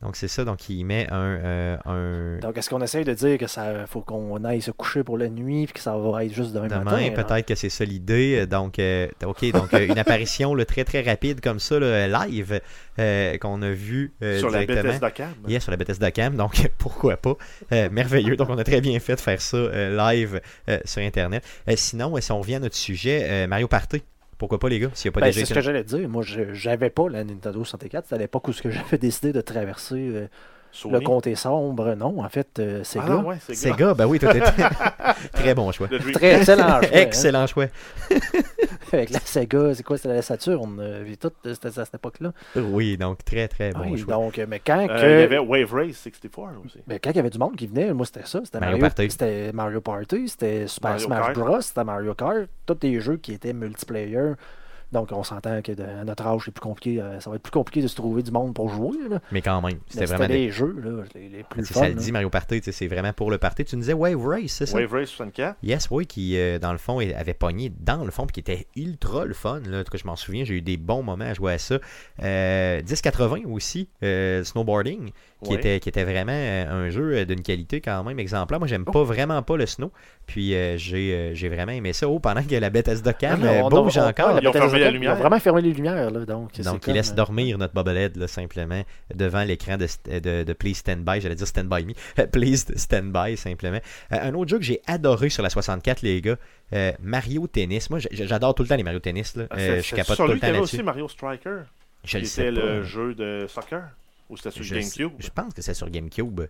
Donc, c'est ça. Donc, il met un. euh, un... Donc, est-ce qu'on essaye de dire que ça faut qu'on aille se coucher pour la nuit puis que ça va être juste demain, Demain, matin? peut-être que c'est ça l'idée. Donc, euh, ok, donc euh, une apparition là, très très rapide comme ça, là, live, euh, qu'on a vu euh, sur la. Bethesda Cam. Yes, sur la Bethesda Cam, donc *laughs* pourquoi pas. Euh, merveilleux. Donc, on a très bien fait de faire ça euh, live euh, sur Internet. Euh, sinon, si on revient à notre sujet, euh, Mario Party. Pourquoi pas, les gars, s'il n'y a pas Ben, déjà c'est ce que j'allais dire. Moi, je- j'avais pas la Nintendo 64. C'était à l'époque où ce que j'avais *laughs* décidé de traverser euh, Sony. le comté sombre. Non, en fait, euh, Ah ouais, c'est Sega, ben oui, tout est *laughs* très bon choix. Très excellent choix, hein. Excellent choix. *laughs* Avec la Sega, c'est quoi C'était la Saturn. euh, puis tout, c'était à cette époque-là. Oui, donc très très bon Oui, choix. donc, euh, mais quand, Euh, que- Il y avait Wave Race 64 aussi. mais quand il y avait du monde qui venait, moi, c'était ça. C'était Mario Mario, Party. C'était Mario Party, c'était Super Mario Smash Kart. Bros, c'était Mario Kart. Tous des jeux qui étaient multiplayer. Donc, on s'entend que de- à notre âge, c'est plus compliqué. euh, ça va être plus compliqué de se trouver du monde pour jouer. Là. Mais quand même, c'était vraiment C'était des- les jeux là, les, les plus C'est fun. ça le dit, Mario Party, c'est vraiment pour le party. Tu nous disais Wave Race, c'est ça? Wave Race 64. Yes, oui, qui euh, dans le fond avait pogné dans le fond, puis qui était ultra le fun. Là. En tout cas, je m'en souviens, j'ai eu des bons moments à jouer à ça. Euh, 1080 aussi, euh, snowboarding, qui, Ouais. était, qui était vraiment un jeu d'une qualité quand même exemplaire. Moi, j'aime pas vraiment pas le snow, puis euh, j'ai euh, j'ai vraiment aimé ça. Oh, pendant que la Bethesda euh, on bouge encore. Bethesda fermé la lumière. Ils ont vraiment fermé les lumières. Là, donc, Donc, comme, il laisse euh, dormir notre bobblehead, là, simplement, devant l'écran de, de, de Please Stand By. J'allais dire Stand By Me. *laughs* Please Stand By, simplement. Euh, un autre jeu que j'ai adoré sur la 64, les gars, euh, Mario Tennis. Moi, j'adore tout le temps les Mario Tennis. Là. Ah, Euh, je capote sur tout lui le temps y avait là-dessus. aussi Mario Striker. Je qui le sais était pas. le jeu de soccer. Ou c'était sur Je, GameCube? je pense que c'est sur GameCube.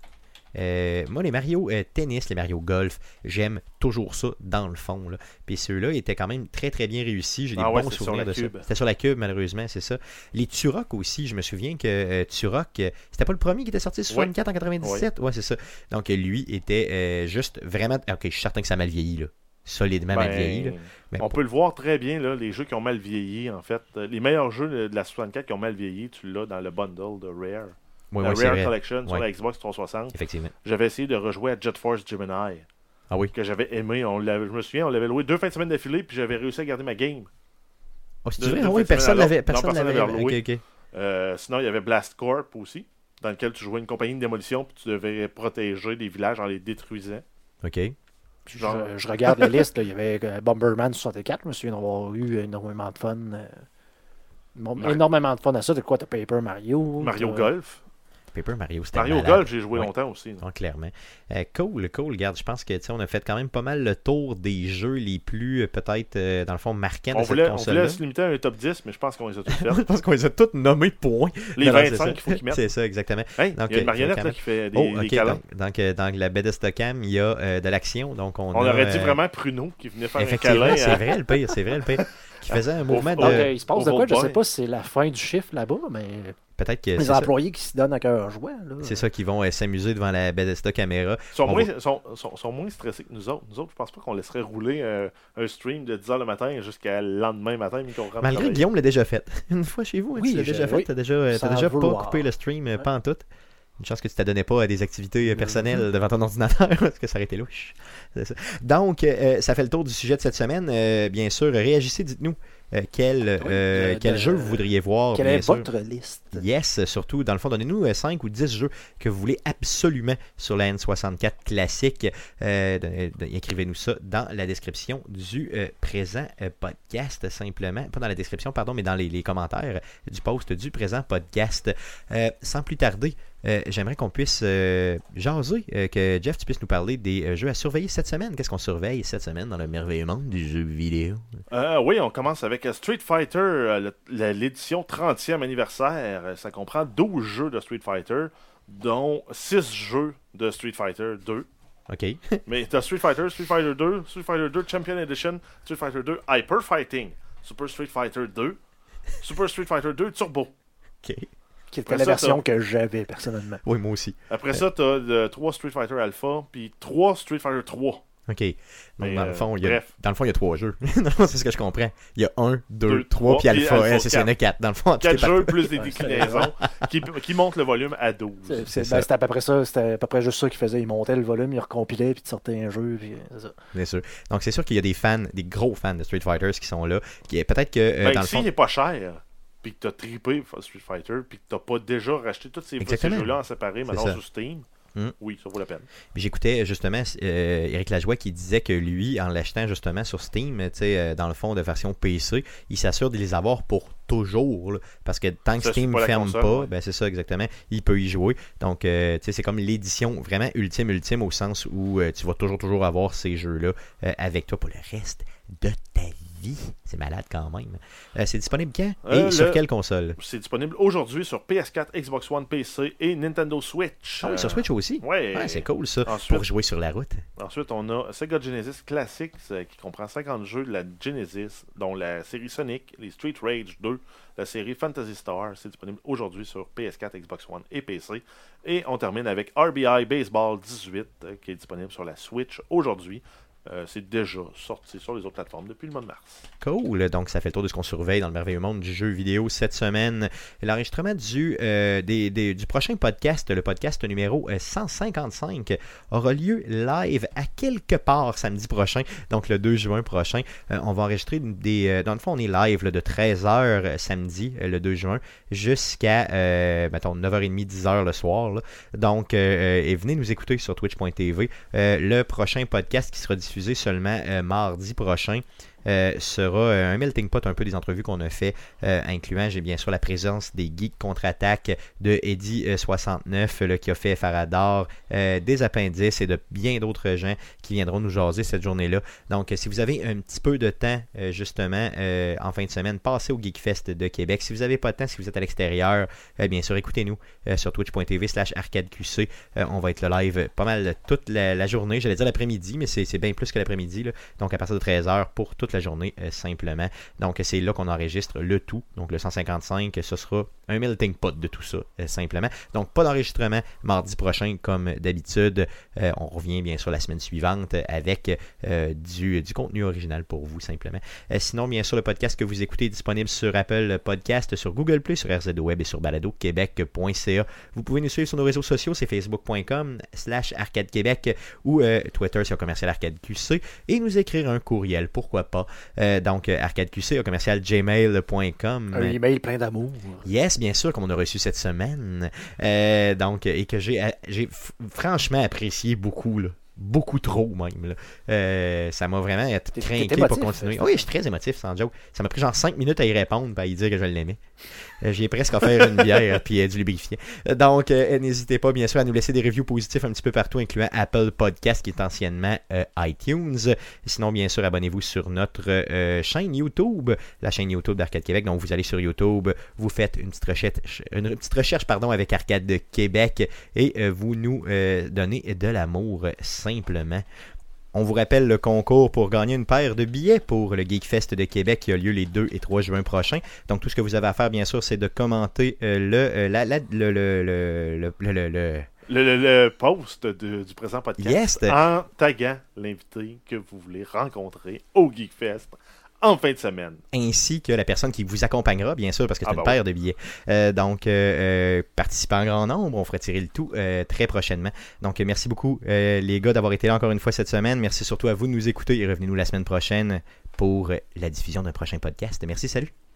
Euh, moi, les Mario euh, Tennis, les Mario Golf, j'aime toujours ça dans le fond. Là. Puis ceux-là étaient quand même très très bien réussis. J'ai des Ah ouais, bons souvenirs de ça. C'était sur la Cube, malheureusement, c'est ça. Les Turok aussi, je me souviens que euh, Turok, c'était pas le premier qui était sorti sur Ouais. 64 en 97 Ouais, c'est ça. Donc lui était juste vraiment. Ok, je suis certain que ça a mal vieilli, là. Solidement mal Ben, vieilli. Là. Mais on peut le voir très bien, là, les jeux qui ont mal vieilli, en fait. Les meilleurs jeux de la 64 qui ont mal vieilli, tu l'as dans le bundle de Rare. C'est Rare. Collection sur la Xbox 360. Effectivement. J'avais essayé de rejouer à Jet Force Gemini, Ah oui. que j'avais aimé. On l'avait- je me souviens, on l'avait loué deux fins de semaine d'affilée, puis j'avais réussi à garder ma game. Oh, Ah oui, personne l'avait. Personne Non, personne l'avait. l'avait loué. Ok, ok. Euh, sinon, il y avait Blast Corp aussi, dans lequel tu jouais une compagnie de démolition, puis tu devais protéger des villages en les détruisant. Ok. Genre- je, je regarde la liste. là, il y avait euh, Bomberman 64. Je me souviens d'avoir eu énormément de fun. euh, énormément de fun à ça. De quoi T'as Paper Mario Mario Golf. Paper Mario, c'était Mario malade. Golf, j'ai joué Ouais. longtemps aussi. Non, clairement. Euh, cool, cool. Regarde, je pense que tu sais, on a fait quand même pas mal le tour des jeux les plus, euh, peut-être, euh, dans le fond, marquants On de voulait, cette on console-là. voulait se limiter à un top 10, mais je pense qu'on les a tous *laughs* je fait. pense qu'on les a tous nommés point. Les Non, non, c'est 25 ça. qu'il faut qu'ils mettent. C'est ça, exactement. Hey, Donc, il y a euh, une marionnette là, même- qui fait des, oh, des ok. câlins. Donc, donc, euh, dans la Bethesda Cam, il y a euh, de l'action. Donc, on, On a, aurait dit euh, vraiment Pruno qui venait faire un Effectivement, câlin. c'est à- vrai le pire, c'est vrai le pire. Qui *laughs* faisait un mouvement au- de. Donc, euh, il se passe de quoi? Je sais pas si c'est la fin du chiffre là-bas, mais Peut-être que les c'est ça, employés qui se donnent à cœur joie. là. c'est ça qui vont euh, s'amuser devant la Bethesda caméra. Ils sont, On moins, va- sont, sont, sont moins stressés que nous autres. Nous autres, je pense pas qu'on laisserait rouler euh, un stream de 10h le matin jusqu'à le lendemain matin, Malgré. Guillaume l'a déjà fait. *laughs* Une fois chez vous, hein, Oui, tu l'as déjà fait. oui. T'as déjà, euh, t'as Sans déjà pas coupé le stream, euh, Ouais. pas en tout. Une chance que tu t'adonnais pas à des activités euh, personnelles devant ton ordinateur, *laughs* parce que ça aurait été louche. Ça. Donc, euh, ça fait le tour du sujet de cette semaine. Euh, bien sûr, réagissez, dites-nous euh, quel, euh, de- quel de- jeu vous voudriez voir. Quelle est sûr? votre liste? Yes, surtout, dans le fond, donnez-nous 5 ou 10 jeux que vous voulez absolument sur la N64 classique. Euh, Écrivez-nous ça dans la description du euh, présent euh, podcast, simplement. Pas dans la description, pardon, mais dans les, les commentaires du post du présent podcast. Euh, sans plus tarder, euh, j'aimerais qu'on puisse euh, jaser, euh, que Jeff, tu puisses nous parler des euh, jeux à surveiller cette semaine. Qu'est-ce qu'on surveille cette semaine dans le merveilleux monde du jeu vidéo? Oui, on commence avec Street Fighter, l'édition 30e anniversaire. Ça comprend 12 jeux de Street Fighter, dont 6 jeux de Street Fighter 2. OK. *laughs* Mais t'as Street Fighter, Street Fighter 2, Street Fighter 2 Champion Edition, Street Fighter 2 Hyper Fighting, Super Street Fighter 2, Super Street Fighter 2 Turbo. OK. Qui était Après la ça, version que j'avais personnellement. Oui, moi aussi. Après ça, t'as 3 Street Fighter Alpha, puis 3 Street Fighter 3. OK. Donc, Mais, dans, le euh, fond, il y a, bref. dans le fond, il y a trois jeux. *laughs* non, c'est ce que je comprends. Il y a un, deux, Deux, trois, puis Alpha. Alpha, c'est ça, il y en a quatre. quatre. Dans le fond, tout 4 est jeux plus des *laughs* déclinaisons qui, qui montent le volume à 12. C'est- c'est c'est- ben. C'était à peu près ça. C'était à peu près juste ça qu'il faisait. Il montait le volume, il recompilait, puis il sortait un jeu. Puis, euh, ça. Bien sûr. Donc, c'est sûr qu'il y a des fans, des gros fans de Street Fighters qui sont là. Qui, peut-être que, euh, Ben, dans le fond... il est pas cher, puis que t'as trippé Street Fighter, puis que t'as pas déjà racheté tous ces, jeux-là en séparé, maintenant ça. sur Steam, Hmm. oui, ça vaut la peine. J'écoutais justement euh, Eric Lajoie qui disait que lui, en l'achetant justement sur Steam, euh, dans le fond de version PC, il s'assure de les avoir pour toujours. là. parce que tant que Ça, Steam ne ferme console, pas, ouais. ben c'est ça exactement, il peut y jouer. Donc, euh, tu sais, c'est comme l'édition vraiment ultime, ultime, au sens où euh, tu vas toujours, toujours avoir ces jeux-là euh, avec toi pour le reste de ta vie. C'est malade quand même. Euh, c'est disponible quand? Euh, Et sur le- quelle console? C'est disponible aujourd'hui sur PS4, Xbox One, PC et Nintendo Switch. Ah oui, sur Switch aussi? Ouais. Ouais, c'est cool ça. Ensuite- Pour jouer sur la route. Ensuite, on a Sega Genesis Classics euh, qui comprend 50 jeux de la Genesis, dont la série Sonic, les Street Rage 2, la série Fantasy Star. C'est disponible aujourd'hui sur PS4, Xbox One et PC. Et on termine avec RBI Baseball 18 euh, qui est disponible sur la Switch aujourd'hui. Euh, c'est déjà sorti sur les autres plateformes depuis le mois de mars. Cool. Donc, ça fait le tour de ce qu'on surveille dans le merveilleux monde du jeu vidéo cette semaine. L'enregistrement du, euh, des- du prochain podcast, le podcast numéro euh, 155, aura lieu live à quelque part samedi prochain, donc le 2 juin prochain. Euh, on va enregistrer des. euh, dans le fond, on est live de 13h samedi, euh, le 2 juin, jusqu'à, euh, mettons, 9h30, 10h le soir. Donc, euh, euh, et venez nous écouter sur twitch.tv. Euh, le prochain podcast qui sera diffusé seulement euh, mardi prochain. Euh, sera euh, un melting pot un peu des entrevues qu'on a fait, euh, incluant j'ai bien sûr la présence des geeks contre-attaque de Eddie euh, 69 là, qui a fait Faradar, des appendices et de bien d'autres gens qui viendront nous jaser cette journée-là. Donc, si vous avez un petit peu de temps, justement, en fin de semaine, passez au Geekfest de Québec. Si vous n'avez pas de temps, si vous êtes à l'extérieur, bien sûr, écoutez-nous sur twitch.tv slash arcadeqc. On va être le live pas mal toute la, la journée. J'allais dire l'après-midi, mais c'est bien plus que l'après-midi. Donc, à partir de 13h pour toute la journée, euh, simplement. Donc, c'est là qu'on enregistre le tout. Donc, le 155, ce sera un melting pot de tout ça, euh, simplement. Donc, pas d'enregistrement mardi prochain, comme d'habitude. Euh, on revient bien sûr la semaine suivante avec du, contenu original pour vous, simplement. Sinon, bien sûr, le podcast que vous écoutez est disponible sur Apple Podcast, sur Google Play, sur RZO Web et sur baladoquebec.ca. Vous pouvez nous suivre sur nos réseaux sociaux, c'est facebook.com slash arcade québec ou Twitter sur commercial arcade QC et nous écrire un courriel, pourquoi pas. Euh, donc, euh, arcadeqc au commercial gmail.com. Un email plein d'amour. Yes, bien sûr, comme on a reçu cette semaine. Euh, donc, et que j'ai, f- franchement apprécié beaucoup, là. Beaucoup trop, même. là. Euh, ça m'a vraiment T'es- craqué pour continuer. Oui, je suis très émotif, sans joke. Ça m'a pris genre 5 minutes à y répondre et à y dire que je l'aimais. Euh, J'ai presque offert une bière puis du lubrifiant. Euh, Donc, euh, n'hésitez pas, bien sûr, à nous laisser des reviews positifs un petit peu partout, incluant Apple Podcast, qui est anciennement iTunes. Sinon, bien sûr, abonnez-vous sur notre chaîne YouTube, la chaîne YouTube d'Arcade Québec. Donc, vous allez sur YouTube, vous faites une petite recherche, une petite recherche pardon, avec Arcade de Québec et vous nous donnez de l'amour simplement. On vous rappelle le concours pour gagner une paire de billets pour le Geekfest de Québec qui a lieu les 2 et 3 juin prochains. Donc tout ce que vous avez à faire, bien sûr, c'est de commenter le, la- la- le, le, le, le, le- le- le- Le, le- le post de- du présent podcast Yes. en taguant l'invité que vous voulez rencontrer au Geekfest en fin de semaine. ainsi que la personne qui vous accompagnera, bien sûr, parce que c'est Ah, une bah paire de billets. Euh, donc, euh, euh, participez en grand nombre. On fera tirer le tout euh, très prochainement. Donc, merci beaucoup, les gars, d'avoir été là encore une fois cette semaine. Merci surtout à vous de nous écouter et revenez-nous la semaine prochaine pour la diffusion d'un prochain podcast. Merci, salut.